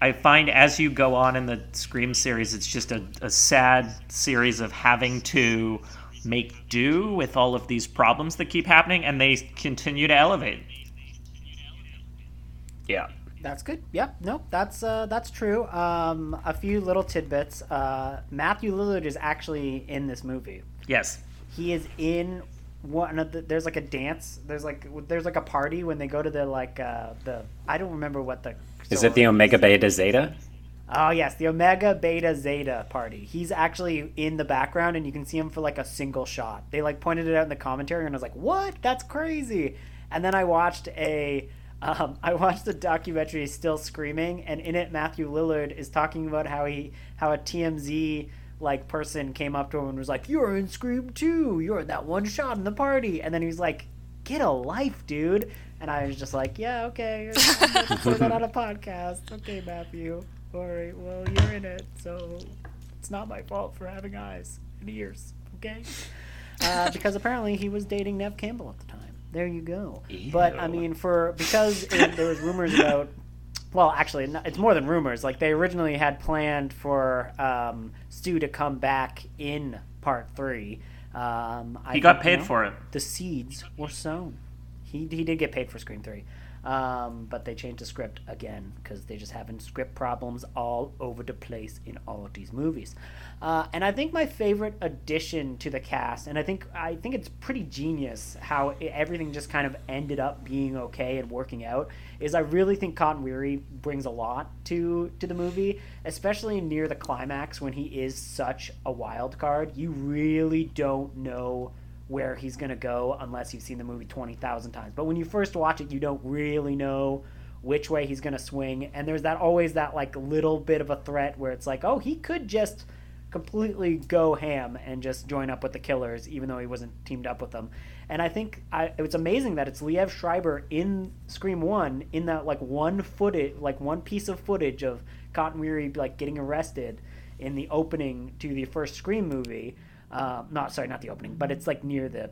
I find as you go on in the Scream series, it's just a, a sad series of having to make do with all of these problems that keep happening, and they continue to elevate. Yeah. That's good. Yep. Nope. That's uh, that's true. Um, a few little tidbits. Uh, Matthew Lillard is actually in this movie. Yes. He is in one of the. There's like a dance. There's like there's like a party when they go to the like uh, the. I don't remember what the. Is it the Omega Beta Zeta? Oh yes, the Omega Beta Zeta party. He's actually in the background, and you can see him for like a single shot. They like pointed it out in the commentary, and I was like, "What? That's crazy!" And then I watched a, um, I watched the documentary "Still Screaming," and in it, Matthew Lillard is talking about how he, how a TMZ like person came up to him and was like, "You're in Scream 2. You're that one shot in the party," and then he was like, "Get a life, dude." And I was just like, "Yeah, okay, I'm gonna that on a podcast. Okay, Matthew." All right, well, you're in it, so it's not my fault for having eyes and ears, okay? Uh, because apparently he was dating Neve Campbell at the time. There you go. But I mean, for because it, there was rumors about. Well, actually, it's more than rumors. Like they originally had planned for um, Stu to come back in part three. Um, I He got think, paid you know, for it. the seeds were sown. He, he did get paid for Scream 3. Um, but they changed the script again because they just having script problems all over the place in all of these movies. Uh, and I think my favorite addition to the cast, and I think I think it's pretty genius how i everything just kind of ended up being okay and working out, is I really think Cotton Weary brings a lot to to the movie, especially near the climax when he is such a wild card. You really don't know where he's going to go unless you've seen the movie 20,000 times. But when you first watch it, you don't really know which way he's going to swing. And there's that always that like little bit of a threat where it's like, oh, he could just completely go ham and just join up with the killers, even though he wasn't teamed up with them. And I think I, it's amazing that it's Liev Schreiber in Scream One in that like one footage, like one piece of footage of Cotton Weary like getting arrested in the opening to the first Scream movie. Uh, not sorry, not the opening, but it's like near the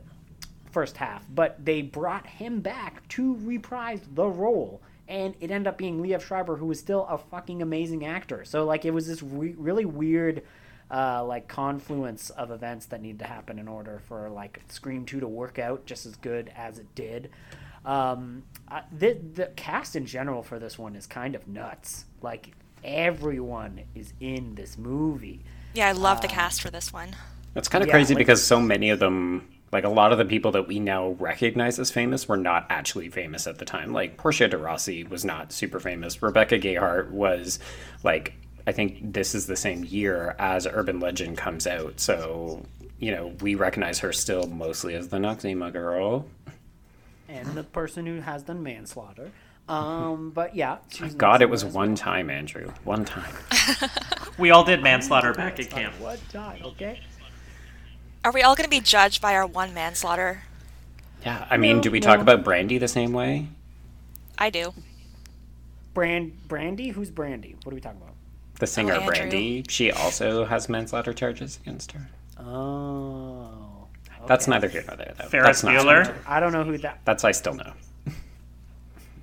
first half. But they brought him back to reprise the role, and it ended up being Liev Schreiber, who was still a fucking amazing actor. So like it was this re- really weird. Uh, like confluence of events that need to happen in order for like Scream 2 to work out just as good as it did. Um, I, the the cast in general for this one is kind of nuts. Like everyone is in this movie. Yeah, I love the cast for this one. It's kind of Yeah, crazy like- because so many of them, like a lot of the people that we now recognize as famous, were not actually famous at the time. Like Portia de Rossi was not super famous. Rebecca Gayheart was like, I think this is the same year as Urban Legend comes out. So, you know, we recognize her still mostly as the Noxzema girl. and the person who has done manslaughter. Um, but yeah, she's God, it was somewhere one time, Andrew. One time. We all did manslaughter back at camp. One time, okay. Are we all going to be judged by our one manslaughter? Yeah, I mean, No, do we talk about Brandy the same way? I do. Brand Brandy, who's Brandy? What are we talking about? The singer Andrew. Brandy, she also has manslaughter charges against her. Oh, That's neither here nor there, though. Ferris That's not Bueller? I don't know who that. That's I still know.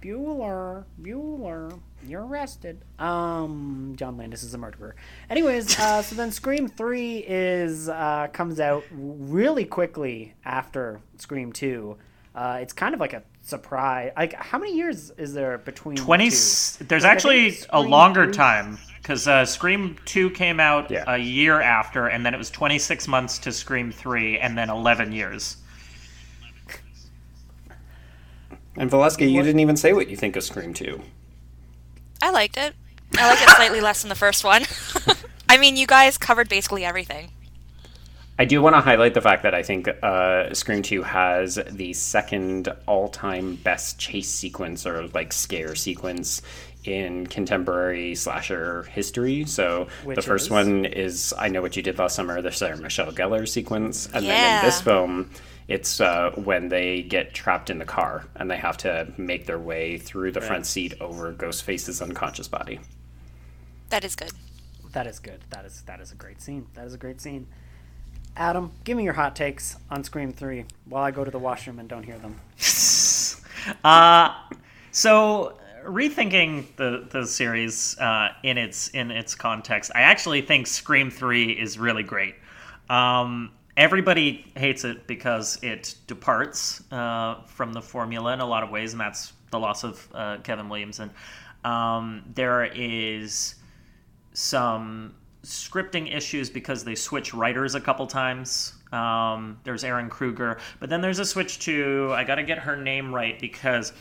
Bueller, Bueller, you're arrested. Um, John Landis is a murderer. Anyways, uh, so then Scream Three is uh, comes out really quickly after Scream Two. Uh, it's kind of like a surprise. Like, how many years is there between the 20 two? there's Like, actually a longer three- time because uh, scream 2 came out Yeah. a year after and then it was 26 months to scream 3 and then 11 years And Velasquez, you didn't even say what you think of Scream 2. I liked it. I liked it slightly less than the first one. I mean, you guys covered basically everything. I do want to highlight the fact that I think uh, Scream 2 has the second all time best chase sequence or like scare sequence in contemporary slasher history. So Which the first is? one is I Know What You Did Last Summer, the Sarah Michelle Gellar sequence. And then in this film, it's uh, when they get trapped in the car and they have to make their way through the front seat over Ghostface's unconscious body. That is good. That is good. That is that is a great scene. That is a great scene. Adam, give me your hot takes on Scream Three while I go to the washroom and don't hear them. Uh, so rethinking the the series uh, in its in its context, I actually think Scream Three is really great. Um, everybody hates it because it departs uh, from the formula in a lot of ways, and that's the loss of uh, Kevin Williamson. Um, there is some scripting issues because they switch writers a couple times. Um, there's Ehren Kruger, but then there's a switch to I got to get her name right because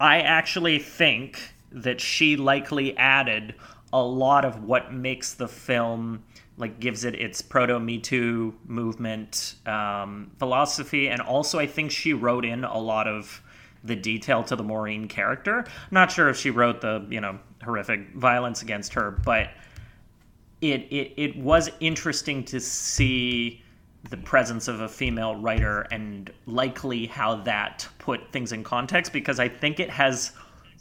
I actually think that she likely added a lot of what makes the film like gives it its proto Me Too movement um, philosophy, and also I think she wrote in a lot of the detail to the Maureen character. Not sure if she wrote the you know horrific violence against her, but it, it it was interesting to see the presence of a female writer and likely how that put things in context because I think it has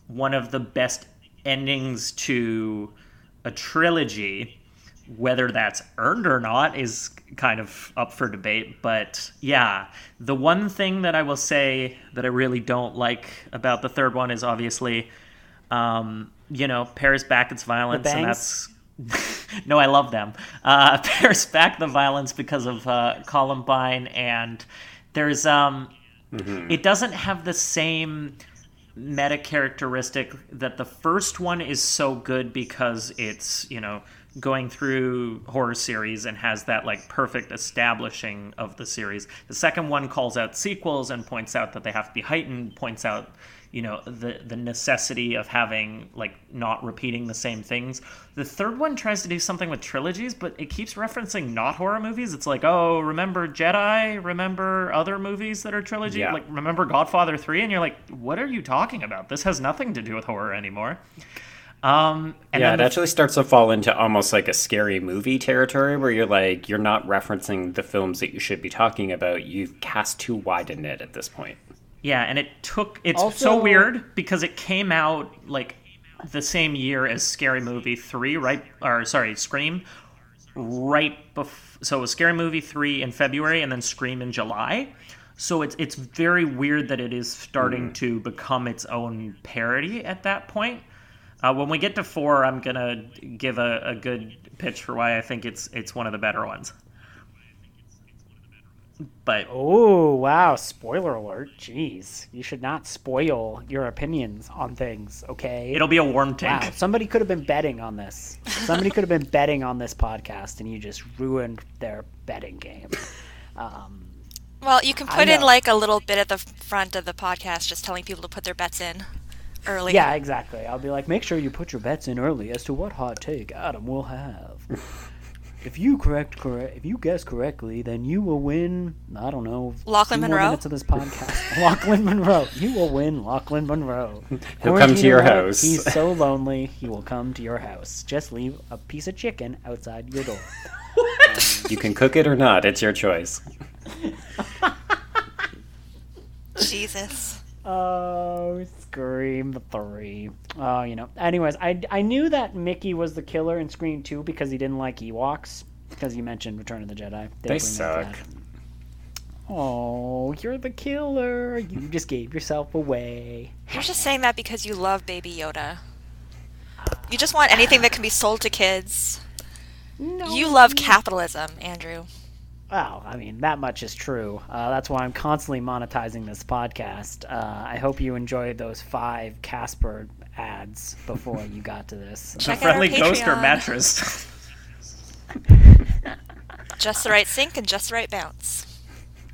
one of the best endings to a trilogy. Whether that's earned or not is kind of up for debate. But yeah, the one thing that I will say that I really don't like about the third one is obviously, um, you know, Paris back its violence, and that's no, I love them. Uh, Paris back the violence because of uh, Columbine, and there's um, it doesn't have the same meta characteristic that the first one is so good because it's you know going through horror series and has that like perfect establishing of the series. The second one calls out sequels and points out that they have to be heightened points out you know the the necessity of having like not repeating the same things. The third one tries to do something with trilogies but it keeps referencing not horror movies. It's like oh remember jedi? Remember other movies that are trilogy? Yeah. like remember godfather 3 and you're like what are you talking about? This has nothing to do with horror anymore um and yeah, it the actually starts to fall into almost like a scary movie territory where you're like, you're not referencing the films that you should be talking about. You've cast too wide a net at this point. Yeah, and it took it's Also- so weird because it came out like the same year as Scary Movie 3, right? Or sorry, Scream right bef- so it was Scary Movie 3 in February and then Scream in July. So it's it's very weird that it is starting to become its own parody at that point. Uh, when we get to four, I'm gonna give a, a good pitch for why I think it's it's one of the better ones. But Oh wow! Spoiler alert! Jeez, you should not spoil your opinions on things. Okay. it'll be a warm take. Wow, somebody could have been betting on this. Somebody could have been betting on this podcast, and you just ruined their betting game. Um, Well, you can put in like a little bit at the front of the podcast, just telling people to put their bets in early. yeah, exactly. I'll be like, make sure you put your bets in early as to what hot take Adam will have. if you correct, correct, if you guess correctly, then you will win. I don't know. Lochlyn two more Munro? minutes of this podcast. Lochlyn Munro. You will win. Lochlyn Munro. He'll come to your Quarantine alert, house. He's so lonely. He will come to your house. Just leave a piece of chicken outside your door. You can cook it or not. It's your choice. Jesus. Oh, Scream three. Oh, you know. Anyways, I, I knew that Mickey was the killer in Scream two because he didn't like Ewoks because you mentioned Return of the Jedi. They bring that suck. Oh, you're the killer. You just gave yourself away. You're just saying that because you love Baby Yoda. You just want anything that can be sold to kids. No. You love capitalism, Andrew. Well, I mean, that much is true. Uh, that's why I'm constantly monetizing this podcast. Uh, I hope you enjoyed those five Casper ads before you got to this. Check out our Friendly ghost or mattress. Just the right sink and just the right bounce.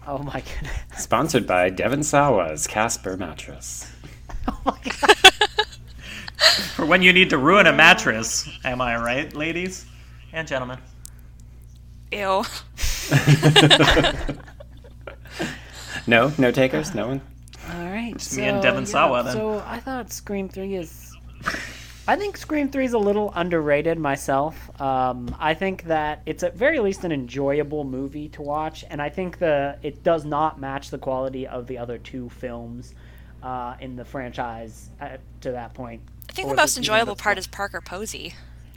Oh my goodness. Sponsored by Devon Sawa's Casper Mattress. Oh my god. For when you need to ruin a mattress. Am I right, ladies and gentlemen? Ew. No, no takers, no one. All right. So, me and Devon yeah, Sawa, then. So I thought Scream 3 is. I think Scream 3 is a little underrated myself. Um, I think that it's at very least an enjoyable movie to watch, and I think the it does not match the quality of the other two films uh, in the franchise uh, to that point. I think the most it enjoyable the- part is Parker Posey.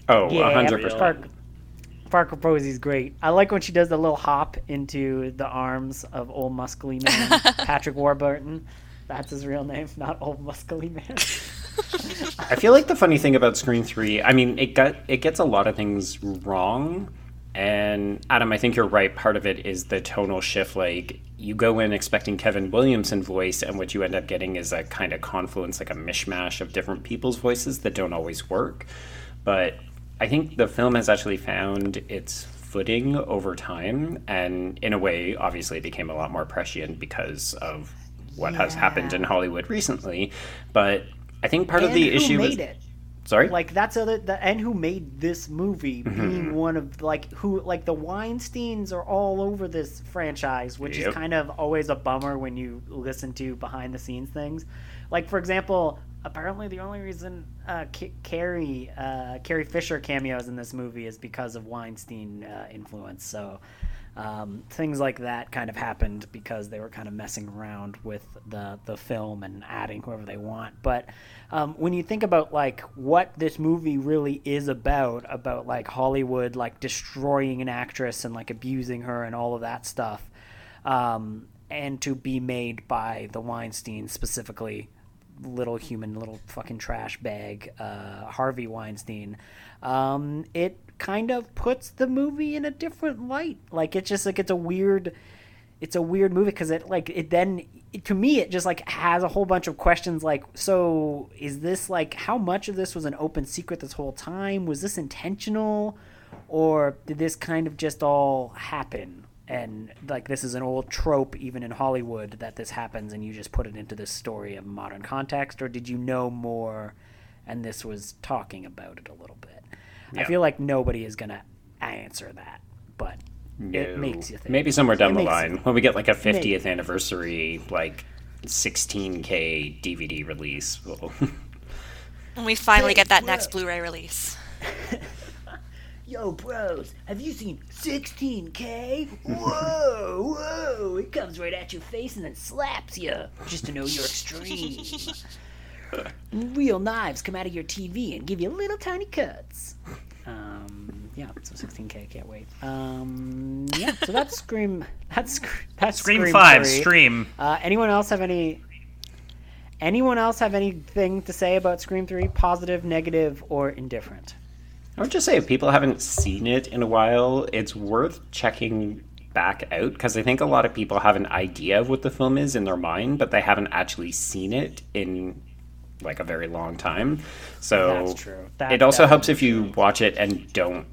Oh, Yeah, 100%. Parker, Parker Posey's great. I like when she does the little hop into the arms of old muscly man Patrick Warburton. That's his real name, not old muscly man. I feel like the funny thing about Screen 3, I mean, it got it gets a lot of things wrong. And Adam, I think you're right. Part of it is the tonal shift. Like you go in expecting Kevin Williamson voice, and what you end up getting is a kind of confluence, like a mishmash of different people's voices that don't always work. But I think the film has actually found its footing over time, and in a way, obviously, it became a lot more prescient because of what has happened in Hollywood recently. But I think part of the who issue made is it? sorry. Like that's other the, and who made this movie Mm-hmm. being one of like who like the Weinsteins are all over this franchise, which Yep. is kind of always a bummer when you listen to behind the scenes things. Like for example, apparently the only reason uh, K- Carrie uh, Carrie Fisher cameos in this movie is because of Weinstein uh, influence. So. Um, things like that kind of happened because they were kind of messing around with the the film and adding whoever they want. But um, when you think about like what this movie really is about, about like Hollywood like destroying an actress and like abusing her and all of that stuff, um, and to be made by the Weinstein specifically, little human, little fucking trash bag, uh, Harvey Weinstein, um, it kind of puts the movie in a different light. Like it's just like it's a weird, it's a weird movie because it like it then it, to me it just like has a whole bunch of questions. Like, so is this like how much of this was an open secret this whole time? Was this intentional, or did this kind of just all happen? And like this is an old trope, even in Hollywood, that this happens, and you just put it into this story of modern context, or did you know more, and this was talking about it a little bit? I feel like nobody is gonna answer that, but it makes you think. Maybe somewhere down It the line when we get like a 50th Maybe. anniversary, like 16k DVD release. We'll... When we finally get that next Blu-ray release. Yo, bros, have you seen 16K? Whoa, whoa! It comes right at your face and then slaps you, just to know you're extreme. Real knives come out of your TV and give you little tiny cuts. Um, yeah, so 16K, can't wait. Um, yeah, so that's Scream. That's Sc- that's Scream, Scream 5, 3. stream. Uh, anyone else have any? Anyone else have anything to say about Scream Three? Positive, negative, or indifferent? I would just say if people haven't seen it in a while, it's worth checking back out because I think a lot of people have an idea of what the film is in their mind, but they haven't actually seen it in like a very long time. So That's true. That- it also helps if you watch it and don't.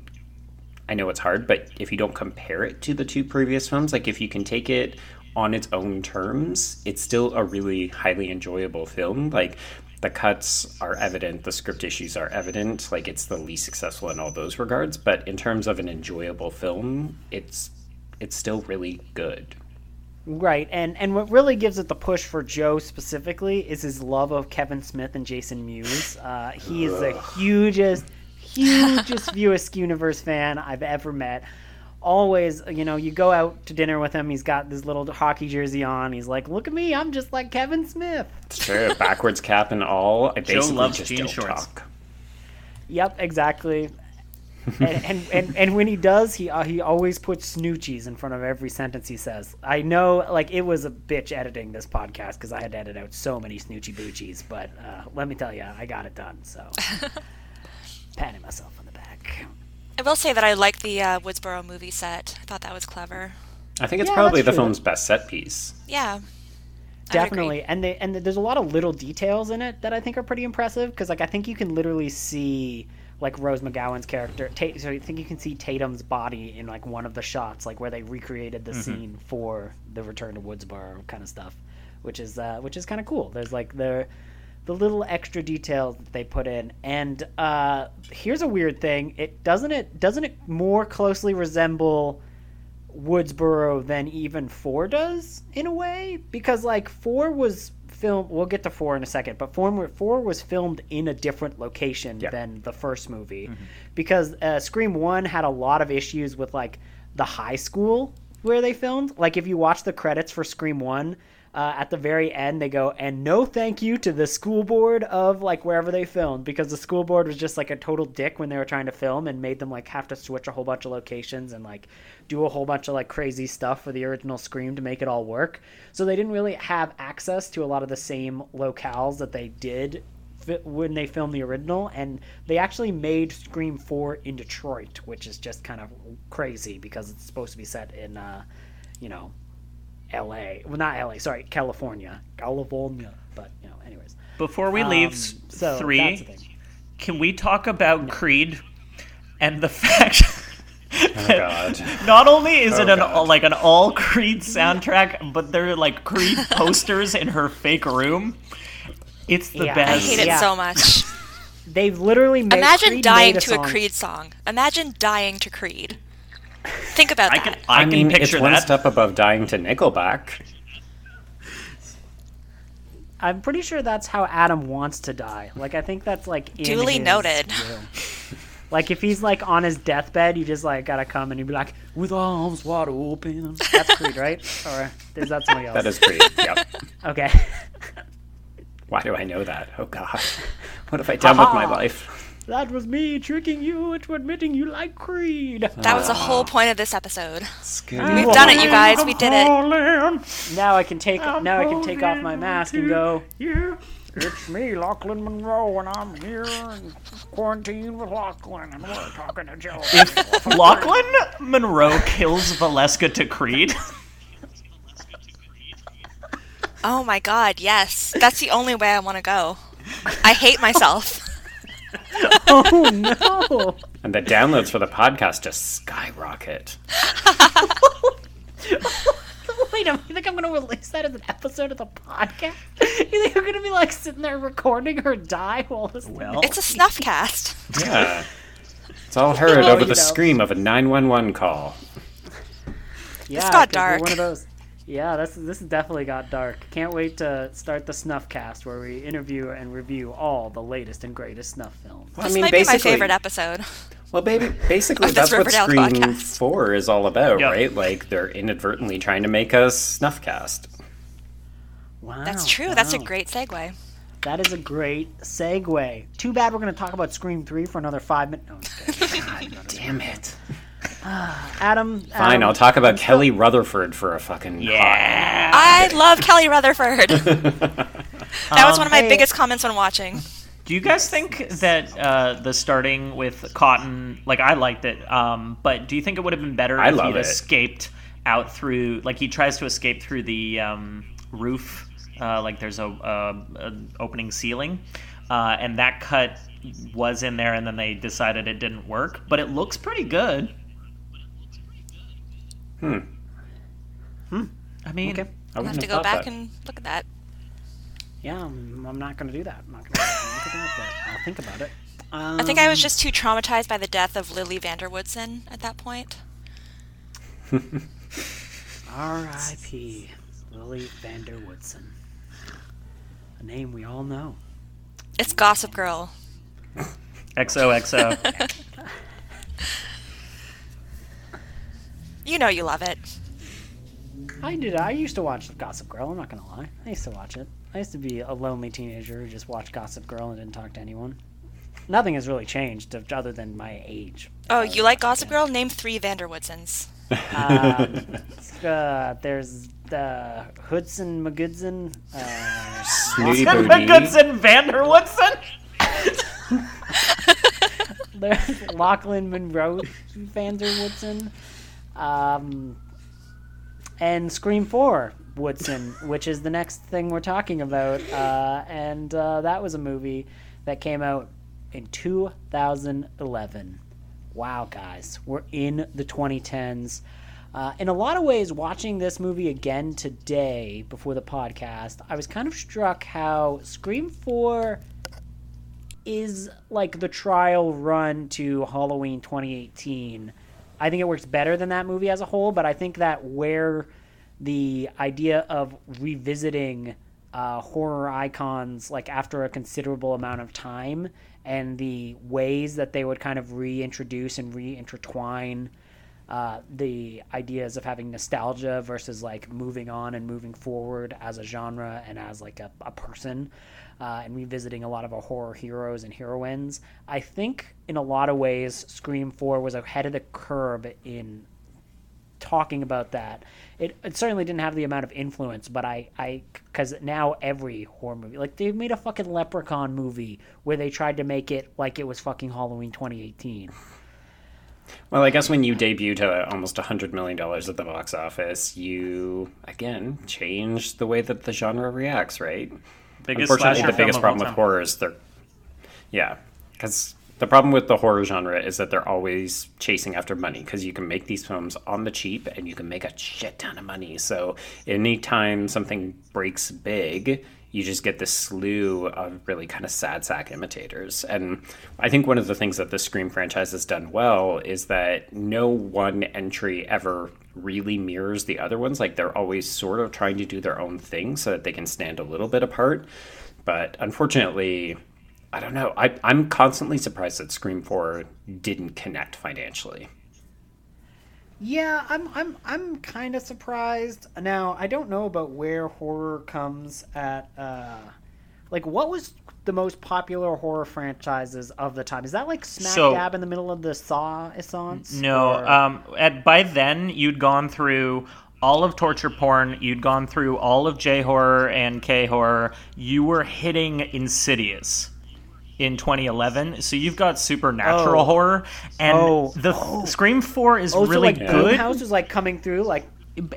I know it's hard, but if you don't compare it to the two previous films, like if you can take it on its own terms, it's still a really highly enjoyable film. Like the cuts are evident, the script issues are evident. Like it's the least successful in all those regards, but in terms of an enjoyable film, it's it's still really good. Right, and and what really gives it the push for Joe specifically is his love of Kevin Smith and Jason Mewes. Uh, he is the hugest, hugest View Askew Universe fan I've ever met. Always, you know, you go out to dinner with him. He's got this little hockey jersey on. He's like, "Look at me, I'm just like Kevin Smith." It's true, backwards cap and all. I basically loves just jean don't shorts. talk. Yep, exactly. and, and, and and when he does, he uh, he always puts snoochies in front of every sentence he says. I know, like it was a bitch editing this podcast because I had to edit out so many snoochy boochies, but uh, let me tell you, I got it done. So, patting myself on the back. I will say that I like the uh, Woodsboro movie set. I thought that was clever. I think it's Yeah, probably the true. film's best set piece. Yeah. Definitely and they and there's a lot of little details in it that i think are pretty impressive because like i think you can literally see like rose mcgowan's character Tate, so i think you can see tatum's body in like one of the shots like where they recreated the scene for the return to woodsboro kind of stuff which is uh which is kind of cool there's like the the little extra details that they put in and uh here's a weird thing it doesn't it doesn't it more closely resemble Woodsboro than even four does in a way because like four was filmed. We'll get to four in a second, but four four was filmed in a different location Yeah. than the first movie because uh, Scream one had a lot of issues with like the high school where they filmed. Like if you watch the credits for Scream one. Uh, at the very end, they go, and no thank you to the school board of like wherever they filmed because the school board was just like a total dick when they were trying to film and made them like have to switch a whole bunch of locations and like do a whole bunch of like crazy stuff for the original Scream to make it all work. So they didn't really have access to a lot of the same locales that they did when they filmed the original and they actually made Scream 4 in Detroit, which is just kind of crazy because it's supposed to be set in uh, you know, LA. Well, not LA, sorry, California. California. But, you know, anyways. Before we Um, leave so three, can we talk about Creed and the fact Oh god. not only is it Oh, an God. like an all Creed soundtrack, but there are like Creed posters in her fake room. It's the Yeah. Best. I hate it Yeah. so much. They've literally made Imagine Creed dying made to a song- Creed song. Imagine dying to Creed. Think about I that. can I, I, can mean, it's one that. step above dying to Nickelback. I'm pretty sure that's how Adam wants to die. Like I think that's like in Duly his noted. will. Like if he's like on his deathbed, you just like gotta come and he'd be like, "With arms wide open." That's Creed, right? Or is that somebody else? That is Creed. yep. okay. Why do I know that? Oh god. What have I done with my Ha-ha. life? That was me tricking you into admitting you like Creed. that was the ah. whole point of this episode. Scooby. We've done it, you guys. We did it. Now I can take now I can take off my mask and go. It's me, Lochlyn Munro, and I'm here in quarantine with Lochlyn, and we're talking to Joe. If Lochlyn Munro kills Valeska to Creed. Oh my god, yes. That's the only way I want to go. I hate myself. oh no! And the downloads for the podcast just skyrocket. Wait a minute, you think I'm gonna release that as an episode of the podcast? You think I'm gonna be like sitting there recording her die while this? Well, It's a snuff cast. Yeah. It's all heard Well, over the know. scream of a 911 call. yeah, got 'cause we're dark. One of those. Yeah, this this definitely got dark. Can't wait to start the snuff cast where we interview and review all the latest and greatest snuff films. I This mean, might be my basically- favorite episode. Well, baby, basically Of this that's what Riverdale Scream podcast. 4 is all about, Yeah. right? Like, they're inadvertently trying to make us snuff cast. Wow, That's true. That's a great segue. That is a great segue. Too bad we're going to talk about Scream 3 for another five minutes. No, I'm. Damn it. Adam. Fine, Adam, I'll talk about Kelly Rutherford for a fucking yeah. I love Kelly Rutherford. that was one of my hey. biggest comments when watching. Do you guys think that uh, the starting with Cotton, like I liked it, um, but do you think it would have been better I if love he'd it. escaped out through, like he tries to escape through the um, roof, uh, like there's a, a, an opening ceiling, uh, and that cut was in there, and then they decided it didn't work, but it looks pretty good. Hmm. Hmm. I mean, Okay. I I'll wouldn't have to go back that. and look at that. Yeah, I'm, I'm not going to do that. I'm not going to look at that, but I'll think about it. Um, I think I was just too traumatized by the death of Lily van der Woodsen at that point. R.I.P. Lily van der Woodsen. A name we all know. It's Gossip Girl. XOXO. You know you love it. I did. I used to watch Gossip Girl. I'm not gonna lie. I used to watch it. I used to be a lonely teenager who just watched Gossip Girl and didn't talk to anyone. Nothing has really changed other than my age. Oh, you like Gossip Girl? Name three Vanderwoodsons. Um, uh, there's the Hoodson McGoodson. Uh, Snooty the Booty. Goodson Vanderwoodson? there's Lochlyn Munro Vanderwoodson. Um, and Scream 4, Woodson, which is the next thing we're talking about. Uh, and uh, that was a movie that came out in 2011. Wow, guys, we're in the 2010s. Uh, in a lot of ways, watching this movie again today before the podcast, I was kind of struck how Scream 4 is like the trial run to Halloween 2018. I think it works better than that movie as a whole, but I think that where the idea of revisiting uh, horror icons like after a considerable amount of time and the ways that they would kind of reintroduce and reintertwine uh, the ideas of having nostalgia versus like moving on and moving forward as a genre and as like a, a person uh, and revisiting a lot of our horror heroes and heroines. I think in a lot of ways, Scream 4 was ahead of the curve in talking about that. It, it certainly didn't have the amount of influence, but I, I, because now every horror movie, like they made a fucking Leprechaun movie where they tried to make it like it was fucking Halloween 2018. Well, I guess when you debut to almost $100 million at the box office, you, again, change the way that the genre reacts, right? Biggest Unfortunately, the biggest film of all problem with horror is they're. Yeah. Because the problem with the horror genre is that they're always chasing after money because you can make these films on the cheap and you can make a shit ton of money. So anytime something breaks big, you just get this slew of really kind of sad sack imitators. And I think one of the things that the Scream franchise has done well is that no one entry ever really mirrors the other ones. Like they're always sort of trying to do their own thing so that they can stand a little bit apart. But unfortunately, I don't know. I, I'm constantly surprised that Scream 4 didn't connect financially. Yeah, I'm I'm I'm kind of surprised. Now, I don't know about where horror comes at uh like what was the most popular horror franchises of the time? Is that like smack So- dab in the middle of the Saw essence? No, Or- um, at by then you'd gone through all of torture porn. You'd gone through all of J horror and K horror. You were hitting Insidious in 2011, so you've got supernatural Oh. horror, and Oh. the Scream Four is oh, so really like good. House is like coming through like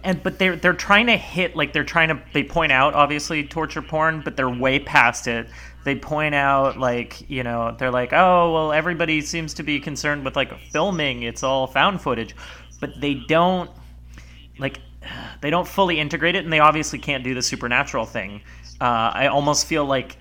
and but they're they're trying to hit like they're trying to they point out obviously torture porn but they're way past it they point out like you know they're like oh well everybody seems to be concerned with like filming it's all found footage but they don't like they don't fully integrate it and they obviously can't do the supernatural thing uh, i almost feel like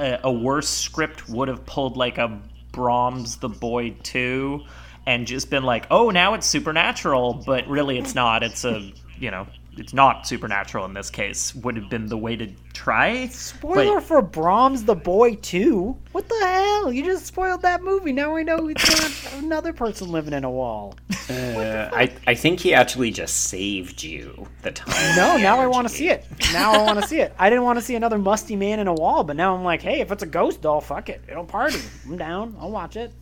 a, a worse script would have pulled like a brahms the boy 2 and just been like oh now it's supernatural but really it's not. It's a you know it's not supernatural in this case would have been the way to try spoiler But- for Brahms the Boy too. What the hell? You just spoiled that movie. Now I know it's not another person living in a wall. Uh, I, I think he actually just saved you the time. No, now I want to see it. Now I want to see it. I didn't want to see another musty man in a wall, but now I'm like, hey, if it's a ghost doll, fuck it. It'll party. I'm down. I'll watch it.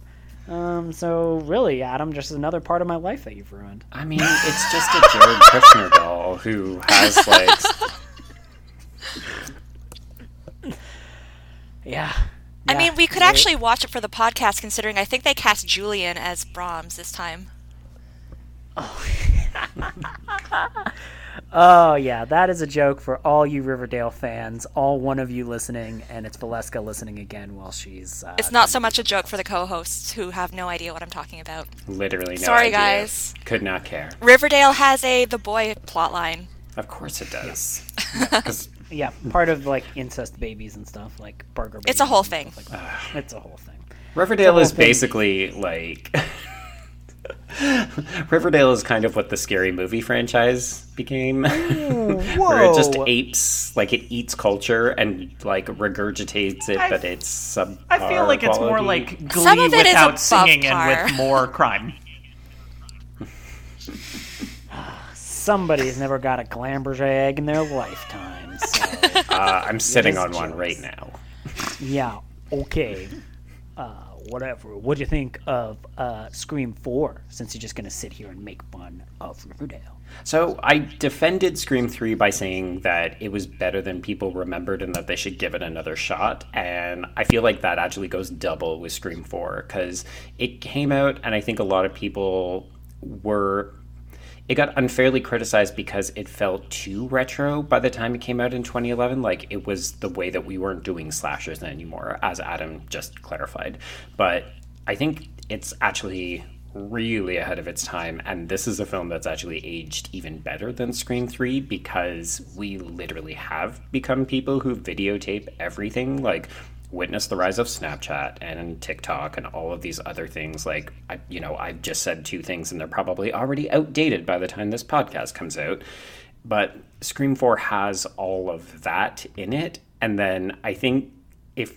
Um, so really, Adam, just another part of my life that you've ruined. I mean, it's just a Jared Kushner doll who has like. Yeah. I Yeah. mean, we could actually watch it for the podcast, considering I think they cast Julian as Brahms this time. Oh yeah, that is a joke for all you Riverdale fans, all one of you listening, and it's Valeska listening again while she's. Uh, It's not so much a joke for the co-hosts who have no idea what I'm talking about. Literally no Sorry, idea. guys. Could not care. Riverdale has a the boy plotline. Of course it does. 'Cause yeah, part of like incest babies and stuff, like burger. It's a whole thing. Like. It's a whole thing. Riverdale whole is thing. basically like. Riverdale is kind of what the scary movie franchise became. Where it just whoa. apes, like it eats culture and like regurgitates it, I- but it's sub. i feel like it's more like glee Some of it is without above singing par. and with more crime Somebody's never got a Glamberge egg in their lifetime. So Uh, I'm sitting is on one right now. yeah, okay. Uh, whatever. What do you think of uh, Scream Four? Since you're just gonna sit here and make fun of Riverdale. So I defended Scream 3 by saying that it was better than people remembered and that they should give it another shot. And I feel like that actually goes double with Scream 4 because it came out and I think a lot of people were. It got unfairly criticized because it felt too retro by the time it came out in 2011. Like it was the way that we weren't doing slashers anymore, as Adam just clarified. But I think it's actually really ahead of its time, and this is a film that's actually aged even better than Scream 3 because we literally have become people who videotape everything. Like, witness the rise of Snapchat and TikTok and all of these other things. Like, I, you know, I've just said two things and they're probably already outdated by the time this podcast comes out. But Scream 4 has all of that in it. And then I think if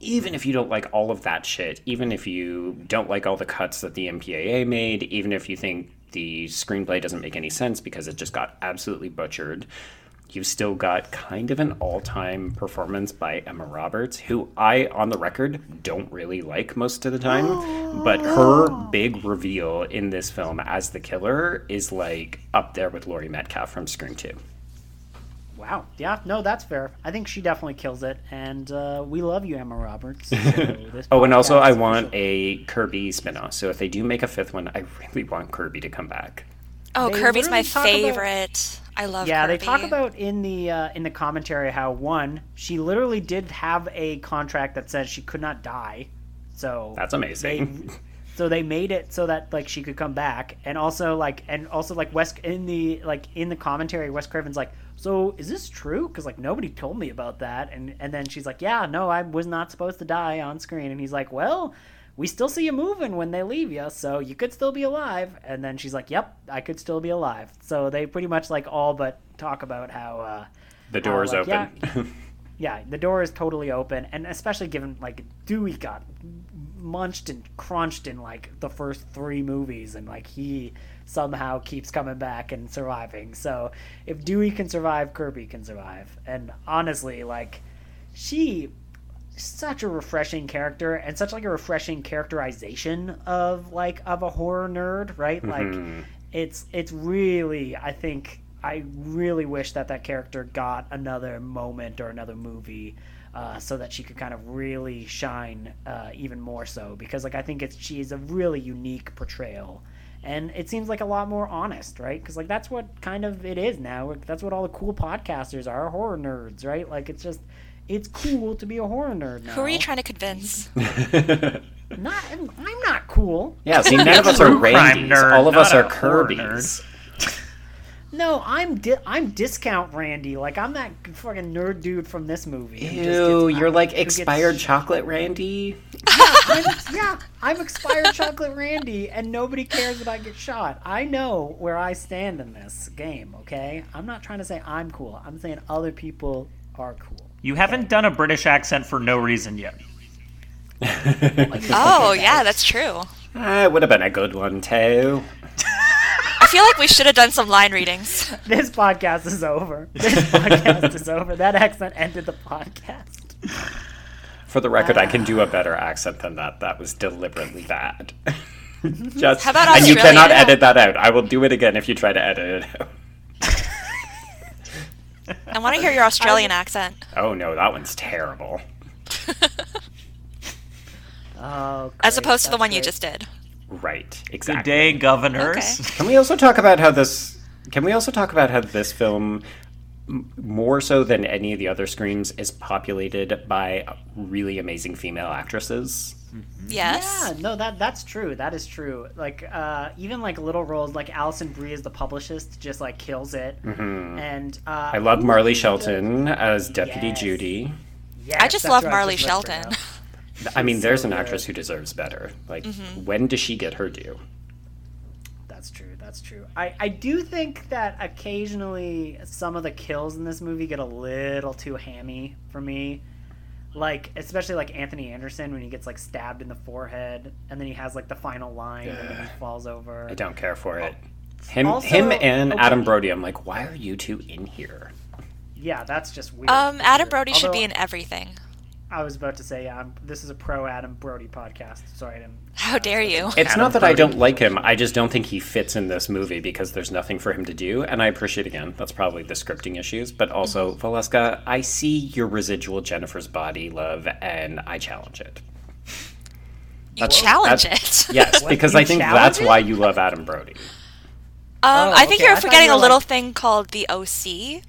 even if you don't like all of that shit, even if you don't like all the cuts that the MPAA made, even if you think the screenplay doesn't make any sense because it just got absolutely butchered, you've still got kind of an all time performance by Emma Roberts, who I, on the record, don't really like most of the time. But her big reveal in this film as the killer is like up there with Laurie Metcalf from Scream 2. Wow. Yeah, no, that's fair. I think she definitely kills it, and uh, we love you, Emma Roberts. So Oh, and also, I want a Kirby spin-off. So if they do make a fifth one, I really want Kirby to come back. Oh, They Kirby's my literally talk about- favorite. I love Yeah, Kirby. they talk about in the uh, in the commentary how one, she literally did have a contract that says she could not die. So That's amazing. They, so they made it so that like she could come back, and also like and also like Wes in the like in the commentary, Wes Craven's like, so is this true? Because like nobody told me about that, and and then she's like, yeah, no, I was not supposed to die on screen, and he's like, well. We still see you moving when they leave you, so you could still be alive. And then she's like, "Yep, I could still be alive." So they pretty much like all but talk about how uh, The door is like, open. yeah. yeah, the door is totally open, and especially given like Dewey got munched and crunched in like the first three movies, and like he somehow keeps coming back and surviving. So if Dewey can survive, Kirby can survive. And honestly, like she such a refreshing character and such like a refreshing characterization of like of a horror nerd right? Like it's it's really i think i really wish that that character got another moment or another movie uh, so that she could kind of really shine uh, even more so. Because like i think it's she's a really unique portrayal. And it seems like a lot more honest right? Because like that's what kind of it is now. That's what all the cool podcasters are horror nerds right? Like it's just it's cool to be a horror nerd now. Who are you trying to convince? Not, I'm, I'm not cool. yeah, see, none of us are True crime Randys. nerd, All of us not are a horror Kirby's. No, I'm di- I'm discount Randy. Like I'm that fucking nerd dude from this movie. who just Ew, gets- you're like who gets expired chocolate, Randy. I'm, yeah, I'm expired chocolate Randy, and nobody cares if I get shot. I know where I stand in this game. Okay, I'm not trying to say I'm cool. I'm saying other people are cool. You haven't done a British accent for no reason yet. Oh, yeah, that's true. Ah, it would have been a good one too. I feel like we should have done some line readings. This podcast is over. This podcast is over. That accent ended the podcast. For the record, I can do a better accent than that. That was deliberately bad. Just How about and you cannot edit that out. I will do it again if you try to edit it out. I want to hear your Australian accent. Oh no, that one's terrible. Oh, As opposed to the that's one you great. just did. Right, Exactly. Good exactly. day, governors. Okay. Can we also talk about how this? Can we also talk about how this film, m- more so than any of the other screams, is populated by really amazing female actresses? Yes. Yeah, no, that that's true. That is true. Like uh, even like little roles, like Alison Brie as the publicist, just like kills it. And uh, Mm-hmm. I love Marley Shelton as Deputy Yes. Judy. yes, I just love Marley just Shelton. I mean, there's so an good. actress who deserves better. Like, Mm-hmm. when does she get her due? That's true. That's true. I I do think that occasionally some of the kills in this movie get a little too hammy for me. Like especially like Anthony Anderson when he gets like stabbed in the forehead and then he has like the final line and then he falls over. I don't care for it. Him, Also- him, and okay. Adam Brody. I'm like, why are you two in here? Yeah, that's just weird. Um, Adam Weird. Brody should be in everything. I was about to say, yeah, I'm, this is a pro Adam Brody podcast. Sorry, I didn't. How dare you? It's Adam not that I don't like him. I just don't think he fits in this movie because there's nothing for him to do. And I appreciate again, that's probably the scripting issues. But also, Mm-hmm. Valeska, I see your residual Jennifer's body, love, and I challenge it. You challenge that's- it. Yes, What, because I think that's it? why you love Adam Brody. Um, Oh, I think okay, you're forgetting you were a little like- thing called the OC.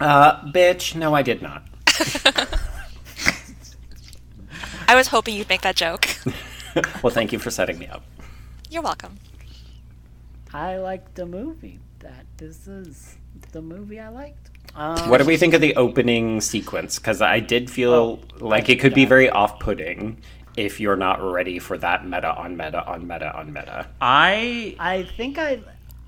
Uh, bitch, no, I did not. I was hoping you'd make that joke. Well, thank you for setting me up. You're welcome. I liked the movie. That this is the movie I liked. Um, What do we think of the opening sequence? Because I did feel Oh, like it could be very off-putting if you're not ready for that meta on meta on meta on meta. I I think I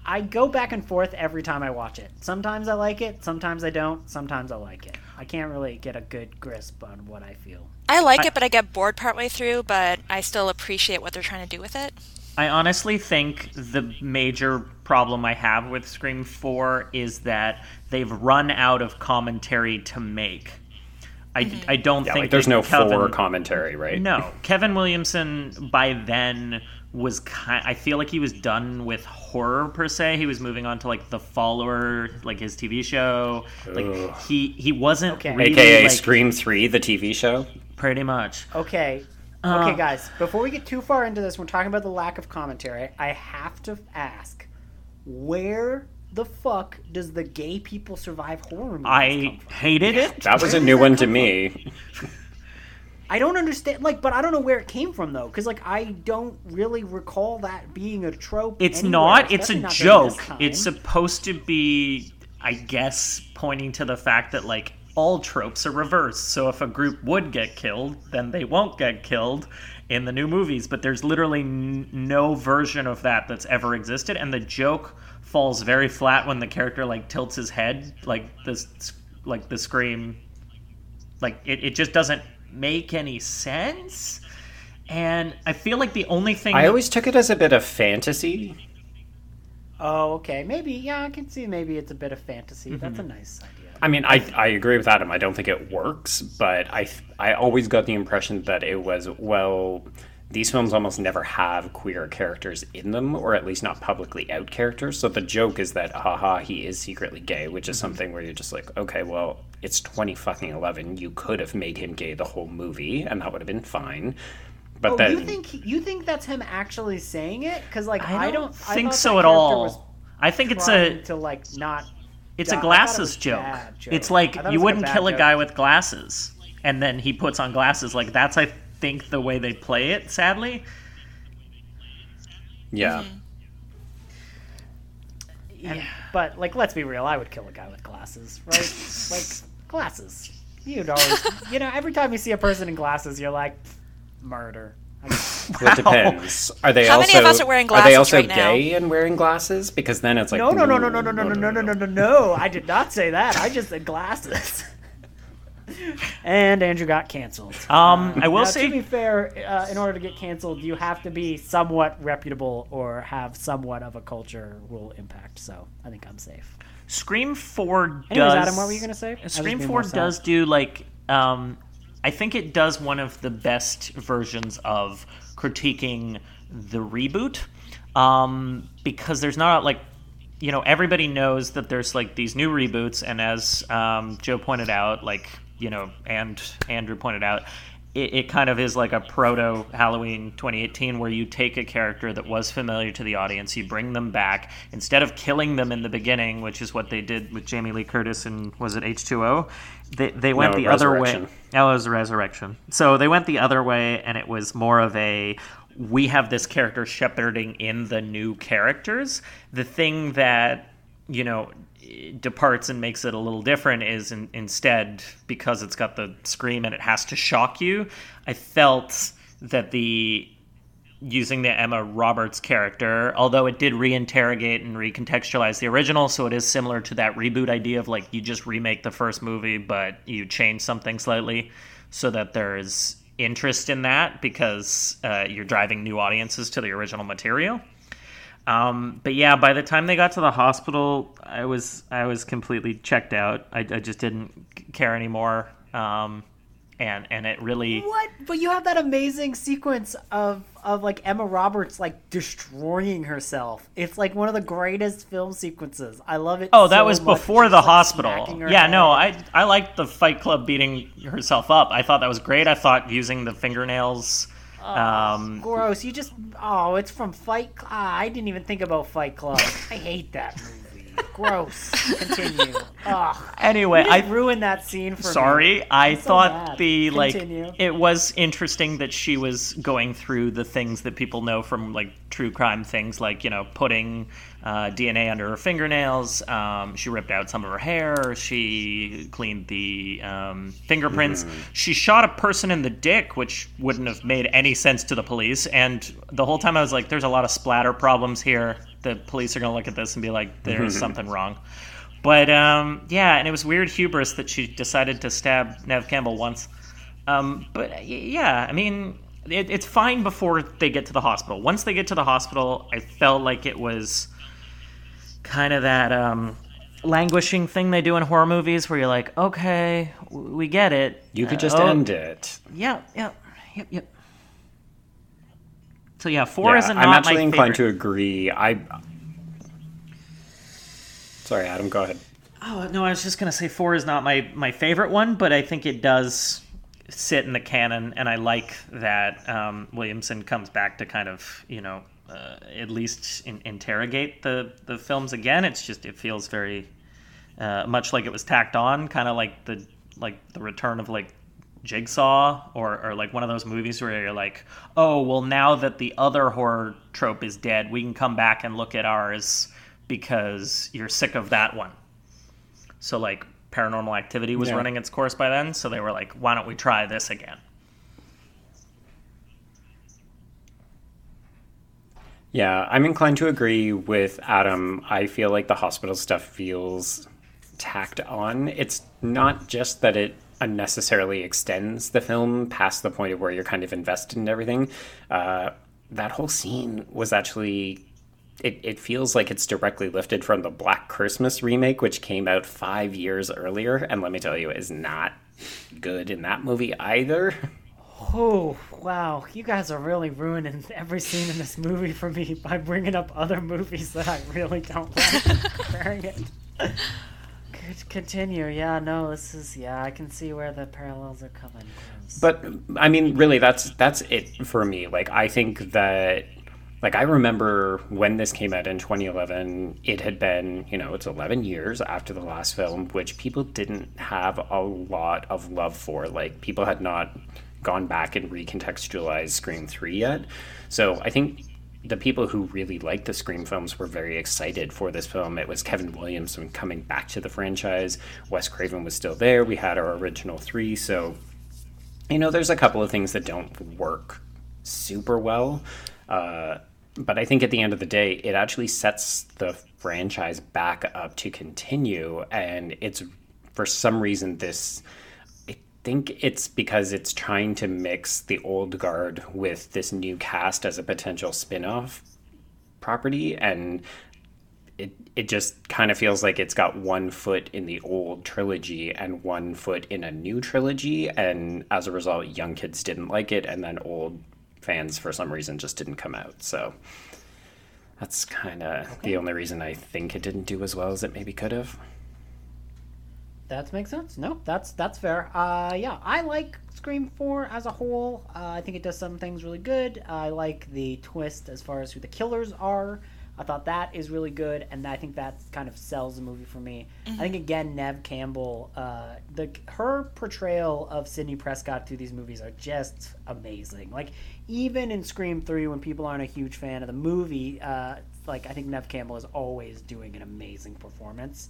I go back and forth every time I watch it. Sometimes I like it, sometimes I don't, sometimes I like it. I can't really get a good grasp on what I feel. I like it, but I get bored partway through, but I still appreciate what they're trying to do with it. I honestly think the major problem I have with Scream 4 is that they've run out of commentary to make. I, mm-hmm. I don't Yeah, think like there's no Kevin, four commentary, right? No, Kevin Williamson by then was kind. I feel like he was done with horror per se. He was moving on to like The Following, like his TV show. Like he he wasn't Okay. really, AKA like, Scream Three, the TV show. pretty much. Okay. Uh, Okay, guys, before we get too far into this, we're talking about the lack of commentary. I have to ask where the fuck does the gay people survive horror movies I come from? hated it. That was a new one to me. I don't understand, like, but I don't know where it came from though, because like I don't really recall that being a trope. It's anywhere, not. It's a not joke. It's supposed to be, I guess, pointing to the fact that like all tropes are reversed. So if a group would get killed, then they won't get killed in the new movies. But there's literally n- no version of that that's ever existed, and the joke falls very flat when the character like tilts his head, like this, like the scream, like it, it just doesn't make any sense. And I feel like the only thing I always took it as a bit of fantasy. Oh, okay. Maybe, yeah, I can see maybe it's a bit of fantasy. That's Mm-hmm. a nice idea. I mean, I, I agree with Adam. I don't think it works, but I I always got the impression that it was well. These films almost never have queer characters in them, or at least not publicly out characters. So the joke is that, haha, he is secretly gay, which is mm-hmm. something where you're just like, okay, well, it's twenty fucking eleven. You could have made him gay the whole movie, and that would have been fine. But Oh, then, you think you think that's him actually saying it? Because like I I don't, don't think thought so at all. I think it's a to like not. it's die- a I thought it glasses joke. joke. It's like thought it you was like a wouldn't bad kill a guy with glasses, and then he puts on glasses. Like that's I think the way they play it. Sadly, yeah, And- But like, let's be real. I would kill a guy with glasses, right? like glasses. You'd always, you know, every time you see a person in glasses, you're like, murder. it depends. Are they How also many of us are wearing glasses? Are they also right now? gay and wearing glasses? Because then it's like No, no, no, no, no, no, no, no, no, no, no, no, no. I did not say that. I just said glasses. And Andrew got canceled. um, I will Now, say to be fair, uh, in order to get canceled, you have to be somewhat reputable or have somewhat of a culture cultural impact. So I think I'm safe. Scream Four Anyways, does. Adam, what were you gonna say? Scream Four does do like um, I think it does one of the best versions of critiquing the reboot um, because there's not like you know everybody knows that there's like these new reboots and as um, joe pointed out like you know and andrew pointed out it, it kind of is like a proto halloween 2018 where you take a character that was familiar to the audience you bring them back instead of killing them in the beginning which is what they did with jamie lee curtis and was it h2o they, they went No, the other way that oh, was resurrection. So they went the other way, and it was more of a we have this character shepherding in the new characters. The thing that you know departs and makes it a little different is in, instead because it's got the scream and it has to shock you. I felt that the using the Emma Roberts character, although it did reinterrogate and recontextualize the original, so it is similar to that reboot idea of like you just remake the first movie, but you change something slightly so that there's interest in that because uh, you're driving new audiences to the original material. Um, but yeah, by the time they got to the hospital, I was I was completely checked out. I, I just didn't care anymore, um, and and it really What? But you have that amazing sequence of of like Emma Roberts like destroying herself. It's like one of the greatest film sequences. I love it. Oh, that so was much. before She's, the like, hospital. Yeah, no. I I liked the Fight Club beating herself up. I thought that was great. I thought using the fingernails Um, Gross. You just oh, it's from Fight. Club. Ah, I didn't even think about Fight Club. I hate that movie. Gross. Continue. Oh, anyway, I I ruined that scene for me. Sorry, I so thought mad. the like Continue. it was interesting that she was going through the things that people know from like true crime things, like you know putting uh, DNA under her fingernails. Um, she ripped out some of her hair. She cleaned the um, fingerprints. She shot a person in the dick, which wouldn't have made any sense to the police. And the whole time I was like, "There's a lot of splatter problems here. The police are gonna look at this and be like, there's something wrong." But um, yeah, and it was weird hubris that she decided to stab Neve Campbell once. Um, but yeah, I mean, it, it's fine before they get to the hospital. Once they get to the hospital, I felt like it was kind of that um, languishing thing they do in horror movies, where you're like, okay, we get it. You could Uh, just oh, end it. Yeah, yeah, yep, yep. So yeah, four Yeah, isn't not I'm actually inclined favorite. to agree. I. Sorry, Adam. Go ahead. Oh no, I was just gonna say four is not my my favorite one, but I think it does sit in the canon, and I like that um, Williamson comes back to kind of you know uh, at least in, interrogate the the films again. It's just it feels very uh, much like it was tacked on, kind of like the like the return of like Jigsaw or, or like one of those movies where you're like, oh well, now that the other horror trope is dead, we can come back and look at ours because you're sick of that one. So like Paranormal Activity was Yeah. running its course by then, so they were like, why don't we try this again? Yeah, I'm inclined to agree with Adam. I feel like the hospital stuff feels tacked on. It's not just that it unnecessarily extends the film past the point of where you're kind of invested in everything. Uh, that whole scene was actually. It, it feels like it's directly lifted from the Black Christmas remake, which came out five years earlier, and let me tell you, is not good in that movie either. Oh wow, you guys are really ruining every scene in this movie for me by bringing up other movies that I really don't like. and comparing it. Could continue. Yeah, no, this is yeah. I can see where the parallels are coming. Gross. But I mean, really, that's that's it for me. Like, I think that, like, I remember when this came out in 2011. It had been, you know, it's 11 years after the last film, which people didn't have a lot of love for. Like, people had not gone back and recontextualized Scream 3 yet. So I think the people who really liked the Scream films were very excited for this film. It was Kevin Williamson coming back to the franchise. Wes Craven was still there. We had our original three, so you know, there's a couple of things that don't work super well. Uh, but I think at the end of the day, it actually sets the franchise back up to continue. And it's for some reason, this. I think it's because it's trying to mix the old guard with this new cast as a potential spin off property. And it it just kind of feels like it's got one foot in the old trilogy and one foot in a new trilogy and as a result young kids didn't like it and then old fans for some reason just didn't come out so that's kind of the only reason I think it didn't do as well as it maybe could have. That makes sense. No, that's that's fair. Uh, yeah, I like Scream Four as a whole. Uh, I think it does some things really good. I like the twist as far as who the killers are. I thought that is really good, and I think that kind of sells the movie for me. I think again, Neve Campbell, uh, the her portrayal of Sidney Prescott through these movies are just amazing. Like even in Scream Three, when people aren't a huge fan of the movie, uh, like I think Neve Campbell is always doing an amazing performance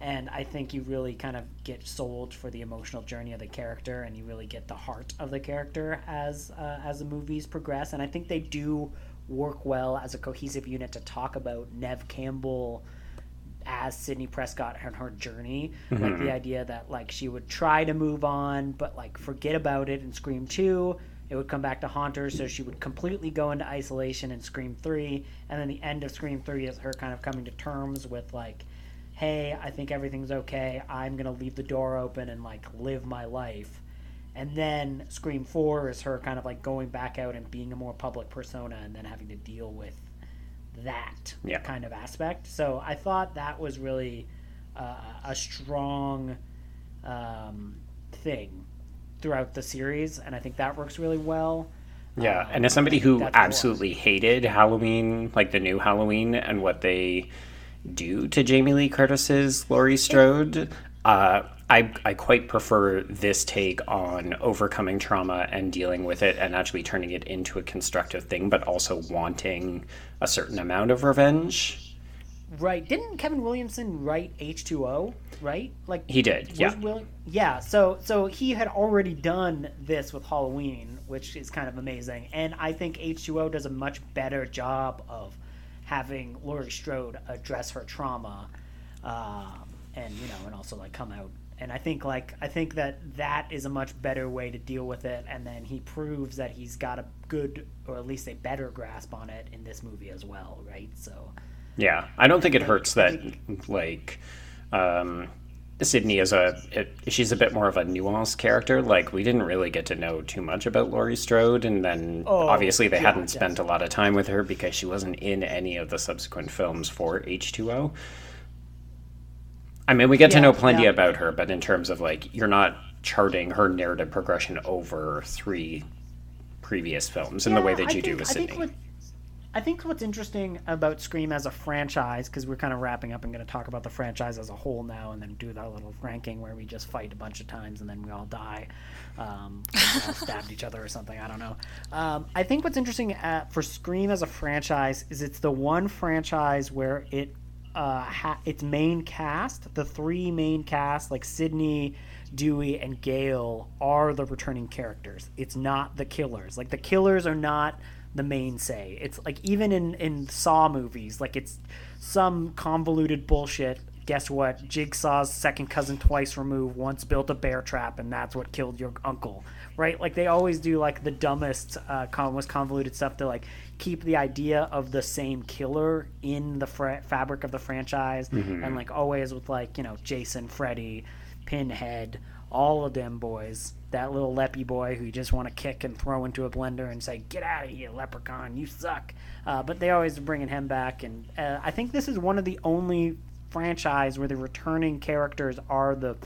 and I think you really kind of get sold for the emotional journey of the character, and you really get the heart of the character as uh, as the movies progress. And I think they do work well as a cohesive unit to talk about Neve Campbell as Sidney Prescott and her journey. Like the idea that like she would try to move on, but like forget about it and Scream Two. It would come back to haunt her, so she would completely go into isolation in Scream Three, and then the end of Scream Three is her kind of coming to terms with like hey, I think everything's okay. I'm going to leave the door open and like live my life. And then Scream 4 is her kind of like going back out and being a more public persona and then having to deal with that Yeah. kind of aspect. So I thought that was really uh, a strong um, thing throughout the series, and I think that works really well. Yeah, and as somebody who absolutely hated Halloween, like the new Halloween, and what they do to Jamie Lee Curtis's Laurie Strode, uh, I I quite prefer this take on overcoming trauma and dealing with it, and actually turning it into a constructive thing, but also wanting a certain amount of revenge. Right. Didn't Kevin Williamson write H2O, right? Like He did, yeah. Will- yeah, so so he had already done this with Halloween, which is kind of amazing. And I think H2O does a much better job of having Laurie Strode address her trauma uh, and you know, and also like come out and I think like I think that that is a much better way to deal with it and then he proves that he's got a good or at least a better grasp on it in this movie as well, right? So Yeah, I don't think it hurts that like um, Sidney is a it, she's a bit more of a nuanced character. Like we didn't really get to know too much about Laurie Strode, and then Oh, obviously they yeah, hadn't spent a lot of time with her because she wasn't in any of the subsequent films for H two O. I mean, we get to know plenty yeah. about her, but in terms of like you're not charting her narrative progression over three previous films in the way Yeah, that I you do think- with I Sidney. I think what's interesting about Scream as a franchise, because we're kind of wrapping up and going to talk about the franchise as a whole now, and then do that little ranking where we just fight a bunch of times and then we all die, um, stabbed each other or something. I don't know. Um, I think what's interesting at, for Scream as a franchise is it's the one franchise where it uh, ha- its main cast, the three main cast, like Sidney, Dewey, and Gale, are the returning characters. It's not the killers. Like the killers are not the main say. It's like even in in Saw movies, like it's some convoluted bullshit. Guess what? Jigsaw's second cousin twice removed once built a bear trap, and that's what killed your uncle. Right? Like they always do like the dumbest, uh, most convoluted stuff to like keep the idea of the same killer in the fra- fabric of the franchise, and like always with like you know Jason, Freddy, Pinhead, all of them boys. That little leppy boy who you just want to kick and throw into a blender and say, "Get out of here, leprechaun! You suck." Uh, but they always are bringing him back, and uh, I think this is one of the only franchise where the returning characters are the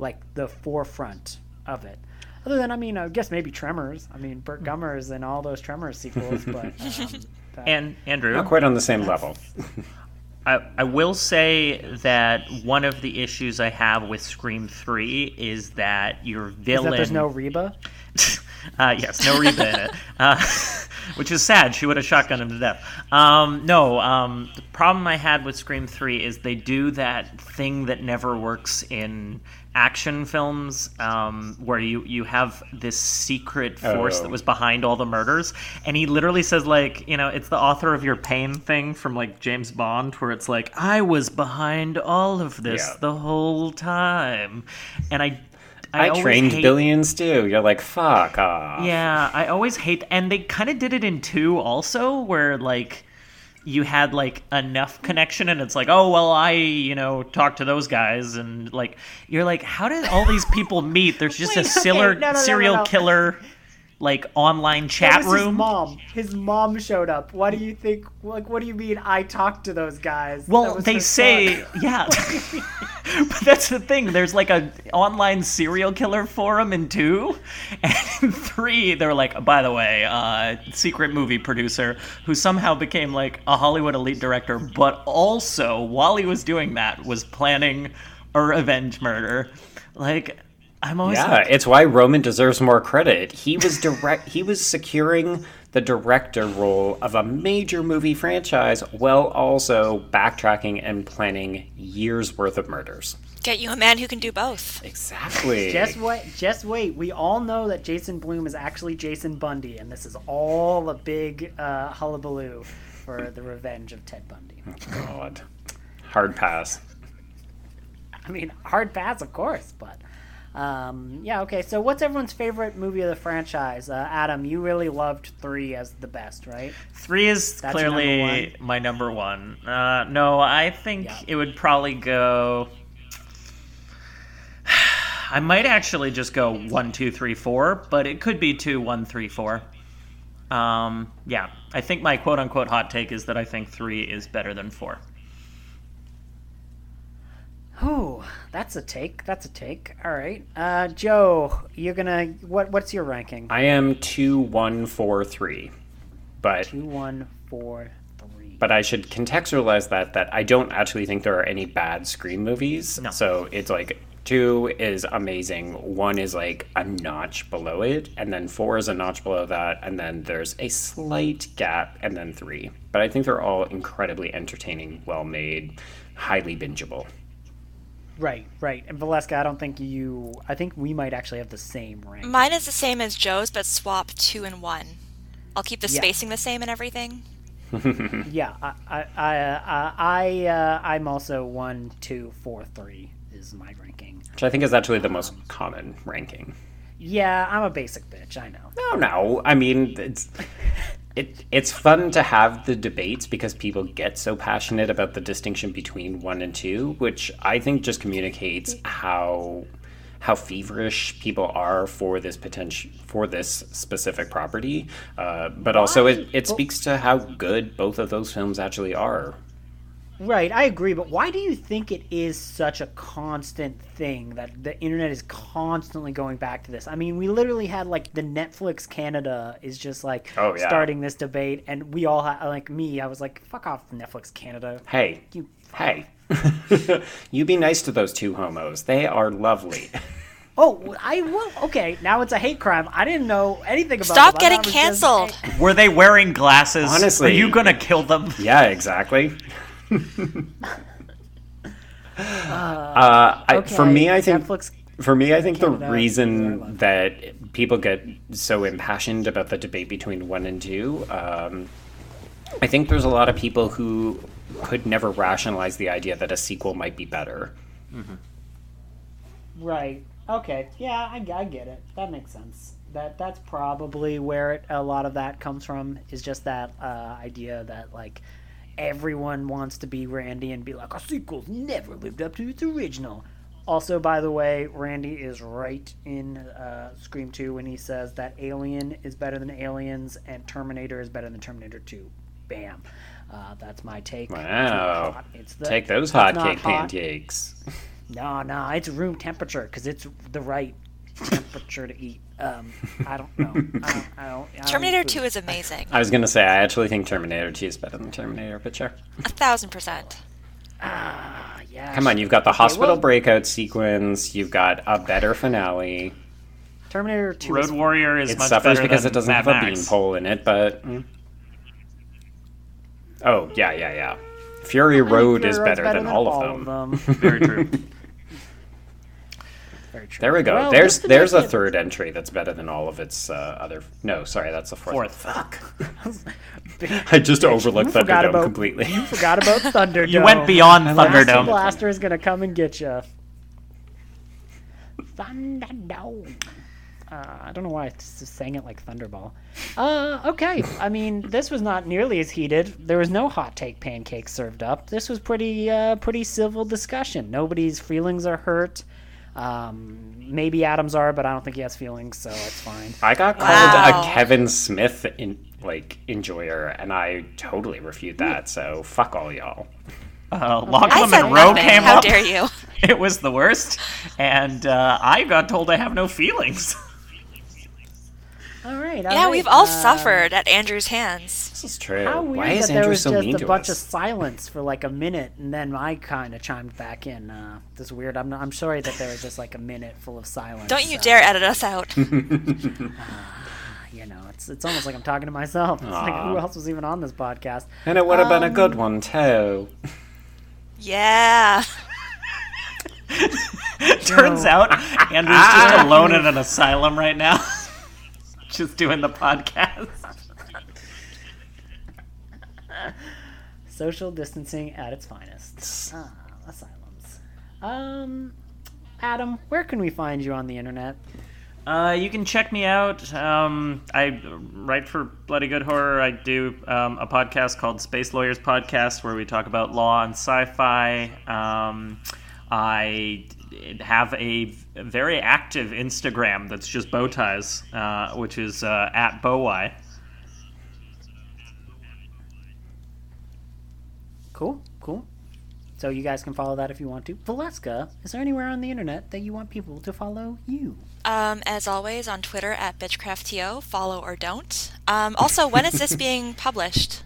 like the forefront of it. Other than, I mean, I guess maybe Tremors. I mean, Burt Gummer's in all those Tremors sequels, but um, that- And Andrew, Not quite on the same level. I, I will say that one of the issues I have with Scream 3 is that your is villain. that there's no Reba. uh, yes, no Reba in it, uh, which is sad. She would have shotgunned him to death. Um, no, um, the problem I had with Scream 3 is they do that thing that never works in action films um, where you, you have this secret force Oh. that was behind all the murders. And he literally says, like, you know, it's the author of your pain thing from, like, James Bond, where it's like, I was behind all of this Yeah. the whole time. And I. I, always trained hate- billions too. You're like, fuck off. yeah, I always hate, and they kind of did it in two also, where like you had like enough connection, and it's like, oh well, I you know talked to those guys, and like you're like, how did all these people meet? There's just Wait, a okay, no, no, no, serial no. killer like online chat was His room. mom. His mom showed up. What do you think? Like, what do you mean? I talked to those guys. Well, they say, son. yeah. but that's the thing. There's like a online serial killer forum in two, and in three, they're like, by the way, uh, secret movie producer who somehow became like a Hollywood elite director, but also while he was doing that, was planning a revenge murder. Like, I'm always Yeah, like, it's why Roman deserves more credit. He was direct. he was securing the director role of a major movie franchise, while also backtracking and planning years worth of murders. Get you a man who can do both. Exactly. Just wait. Just wait. We all know that Jason Blum is actually Jason Bundy, and this is all a big uh, hullabaloo for the revenge of Ted Bundy. God. Hard pass. I mean, hard pass, of course, but um, yeah. Okay, so what's everyone's favorite movie of the franchise? Uh, Adam, you really loved three as the best, right? Three is That's clearly number my number one. Uh, no, I think Yeah. it would probably go. I might actually just go one, two, three, four, but it could be two, one, three, four. Um, yeah, I think my quote unquote hot take is that I think three is better than four. Oh, that's a take. That's a take. All right, uh, Joe, you're gonna what? What's your ranking? I am two one four three, but Two, one, four, three. but I should contextualize that that I don't actually think there are any bad Scream movies. No. So it's like two is amazing, one is like a notch below it, and then four is a notch below that, and then there's a slight gap, and then three. But I think they're all incredibly entertaining, well made, highly bingeable. Right, right. And Valeska, I don't think you. I think we might actually have the same rank. Mine is the same as Joe's, but swap two and one. I'll keep the Yeah. spacing the same and everything. Yeah, I, I, I, uh, I, uh, I'm also one, two, four, three is my ranking. Which I think is actually the most common ranking. Yeah, I'm a basic bitch. I know. No, no. I mean, it's it, it's fun to have the debates because people get so passionate about the distinction between one and two, which I think just communicates how how feverish people are for this potential for this specific property. Uh, but also, it, it speaks to how good both of those films actually are. Right, I agree, but why do you think it is such a constant thing that the internet is constantly going back to this? I mean, we literally had like the Netflix Canada is just like Oh, yeah. starting this debate, and we all had like me. I was like, "Fuck off, Netflix Canada." Hey, You hey, you be nice to those two homos. They are lovely. Oh, I will. Okay, now it's a hate crime. I didn't know anything about. Stop them. Getting thought it was just- canceled. Were they wearing glasses? Honestly. are you gonna kill them? Yeah, exactly. uh, I, for me, I think Netflix. for me, I think the reason that people get so impassioned about the debate between one and two, um, I think there's a lot of people who could never rationalize the idea that a sequel might be better. Right. Okay. Yeah, I, I get it. That makes sense. That that's probably where it, a lot of that comes from. Is just that uh, idea that like everyone wants to be Randy and be like a sequel's never lived up to its original. Also, by the way, Randy is right in uh, Scream 2 when he says that Alien is better than Aliens and Terminator is better than Terminator 2. Bam. Uh, that's my take. Wow. It's the, Take those it's hot cake hot. pancakes. No, no, it's room temperature because it's the right temperature to eat. Um, I don't know. I don't. I don't, I don't Terminator 2 is amazing. I was gonna say I actually think Terminator 2 is better than Terminator, but sure. A thousand percent. Ah, yeah. Come on, you've got the hospital breakout sequence. You've got a better finale. Terminator Two. Road is, Warrior is It much suffers better because than it doesn't Mad have a Max. beanpole in it, but. mm. Oh, yeah, yeah, yeah. Fury Road Fury is Road's better, than, all, of them. Very true. Very true. There we go. Well, there's just there's a third entry that's better than all of its uh, other. No, sorry, that's the fourth. Fourth. Fuck. I just overlooked You forgot Thunderdome about completely. You forgot about Thunderdome. You went beyond Blaster Thunderdome. Blaster is gonna come and get you. Thunderdome. Uh, I don't know why I just sang it like Thunderball. Uh, okay. I mean, this was not nearly as heated. There was no hot take pancakes served up. This was pretty, uh, pretty civil discussion. Nobody's feelings are hurt. Um, maybe Adams are, but I don't think he has feelings, so it's fine. I got called Wow. a Kevin Smith in like enjoyer, and I totally refute that. So fuck all y'all. Uh, I Lochlyn said Munro nothing. came How up. dare you? It was the worst, and uh, I got told I have no feelings. All right. all Yeah, right, we've all uh, suffered at Andrew's hands. This is true. How weird Why is that there Andrew was so just mean a to bunch of silence for like a minute, and then I kind of chimed back in. Uh, this is weird. I'm not, I'm sorry that there was just like a minute full of silence. Don't you uh, dare edit us out. You know, it's it's almost like I'm talking to myself. It's like who else was even on this podcast? And it would have been a Um, good one too. yeah. Turns out Andrew's just alone in an asylum right now, just doing the podcast. Social distancing at its finest. Ah, asylums. Um, Adam, where can we find you on the internet? Uh, you can check me out. Um, I write for Bloody Good Horror. I do um, a podcast called Space Lawyers Podcast where we talk about law and sci-fi. Um, I have a very active Instagram that's just bow ties, uh, which is uh, at Bowy. Cool, cool. So you guys can follow that if you want to. Valeska, is there anywhere on the internet that you want people to follow you? Um, as always, on Twitter at BitchcraftTO, follow or don't. Um, also, when is this being published?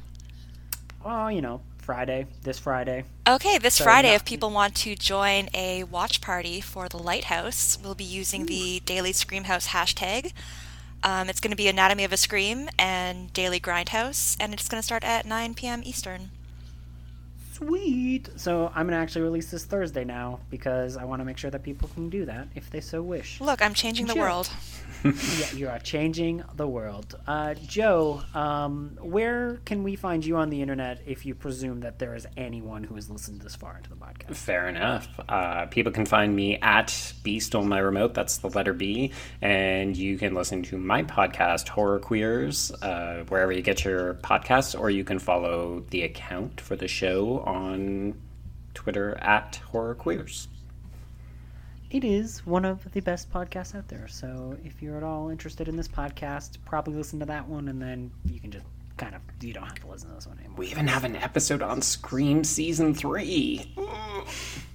Oh, you know, Friday, this Friday. Okay, this So Friday, not- if people want to join a watch party for The Lighthouse, we'll be using the Daily Screamhouse hashtag. Um, it's going to be Anatomy of a Scream and Daily Grindhouse, and it's going to start at 9 p.m. Eastern. Sweet. So I'm gonna actually release this Thursday now because I want to make sure that people can do that if they so wish. Look, I'm changing the Sure. world. yeah, you are changing the world. Uh, Joe, um, where can we find you on the internet if you presume that there is anyone who has listened this far into the podcast? Fair enough. Uh, people can find me at Beast on My Remote. That's the letter B. And you can listen to my podcast, Horror Queers, uh, wherever you get your podcasts, or you can follow the account for the show on Twitter at Horror Queers. It is one of the best podcasts out there. So if you're at all interested in this podcast, probably listen to that one, and then you can just kind of you don't have to listen to this one anymore. We even have an episode on Scream Season 3.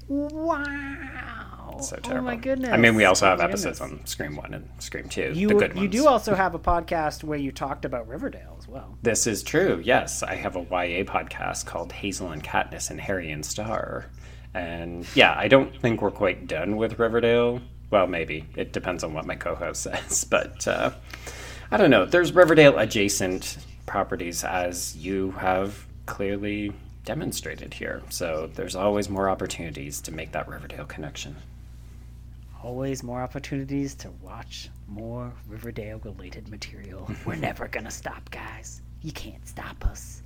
Wow! So Oh terrible. my goodness! I mean, we also Oh have my episodes goodness. on Scream 1 and Scream 2, You the good you do also have a podcast where you talked about Riverdale as well. This is true. Yes, I have a YA podcast called Hazel and Katniss and Harry and Starr. And yeah, I don't think we're quite done with Riverdale. Well, maybe. It depends on what my co host says. But uh, I don't know. There's Riverdale adjacent properties, as you have clearly demonstrated here. So there's always more opportunities to make that Riverdale connection. Always more opportunities to watch more Riverdale related material. We're never gonna stop, guys. You can't stop us.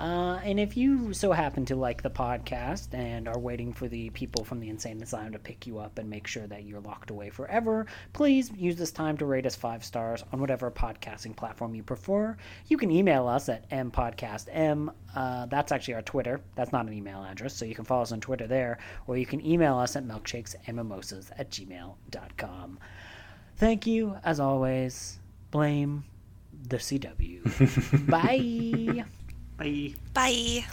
Uh, and if you so happen to like the podcast and are waiting for the people from the Insane Asylum to pick you up and make sure that you're locked away forever, please use this time to rate us five stars on whatever podcasting platform you prefer. You can email us at mpodcastm. Uh, that's actually our Twitter. That's not an email address, so you can follow us on Twitter there, or you can email us at milkshakesandmimosas at gmail.com. Thank you, as always. Blame the CW. Bye. Bye. Bye.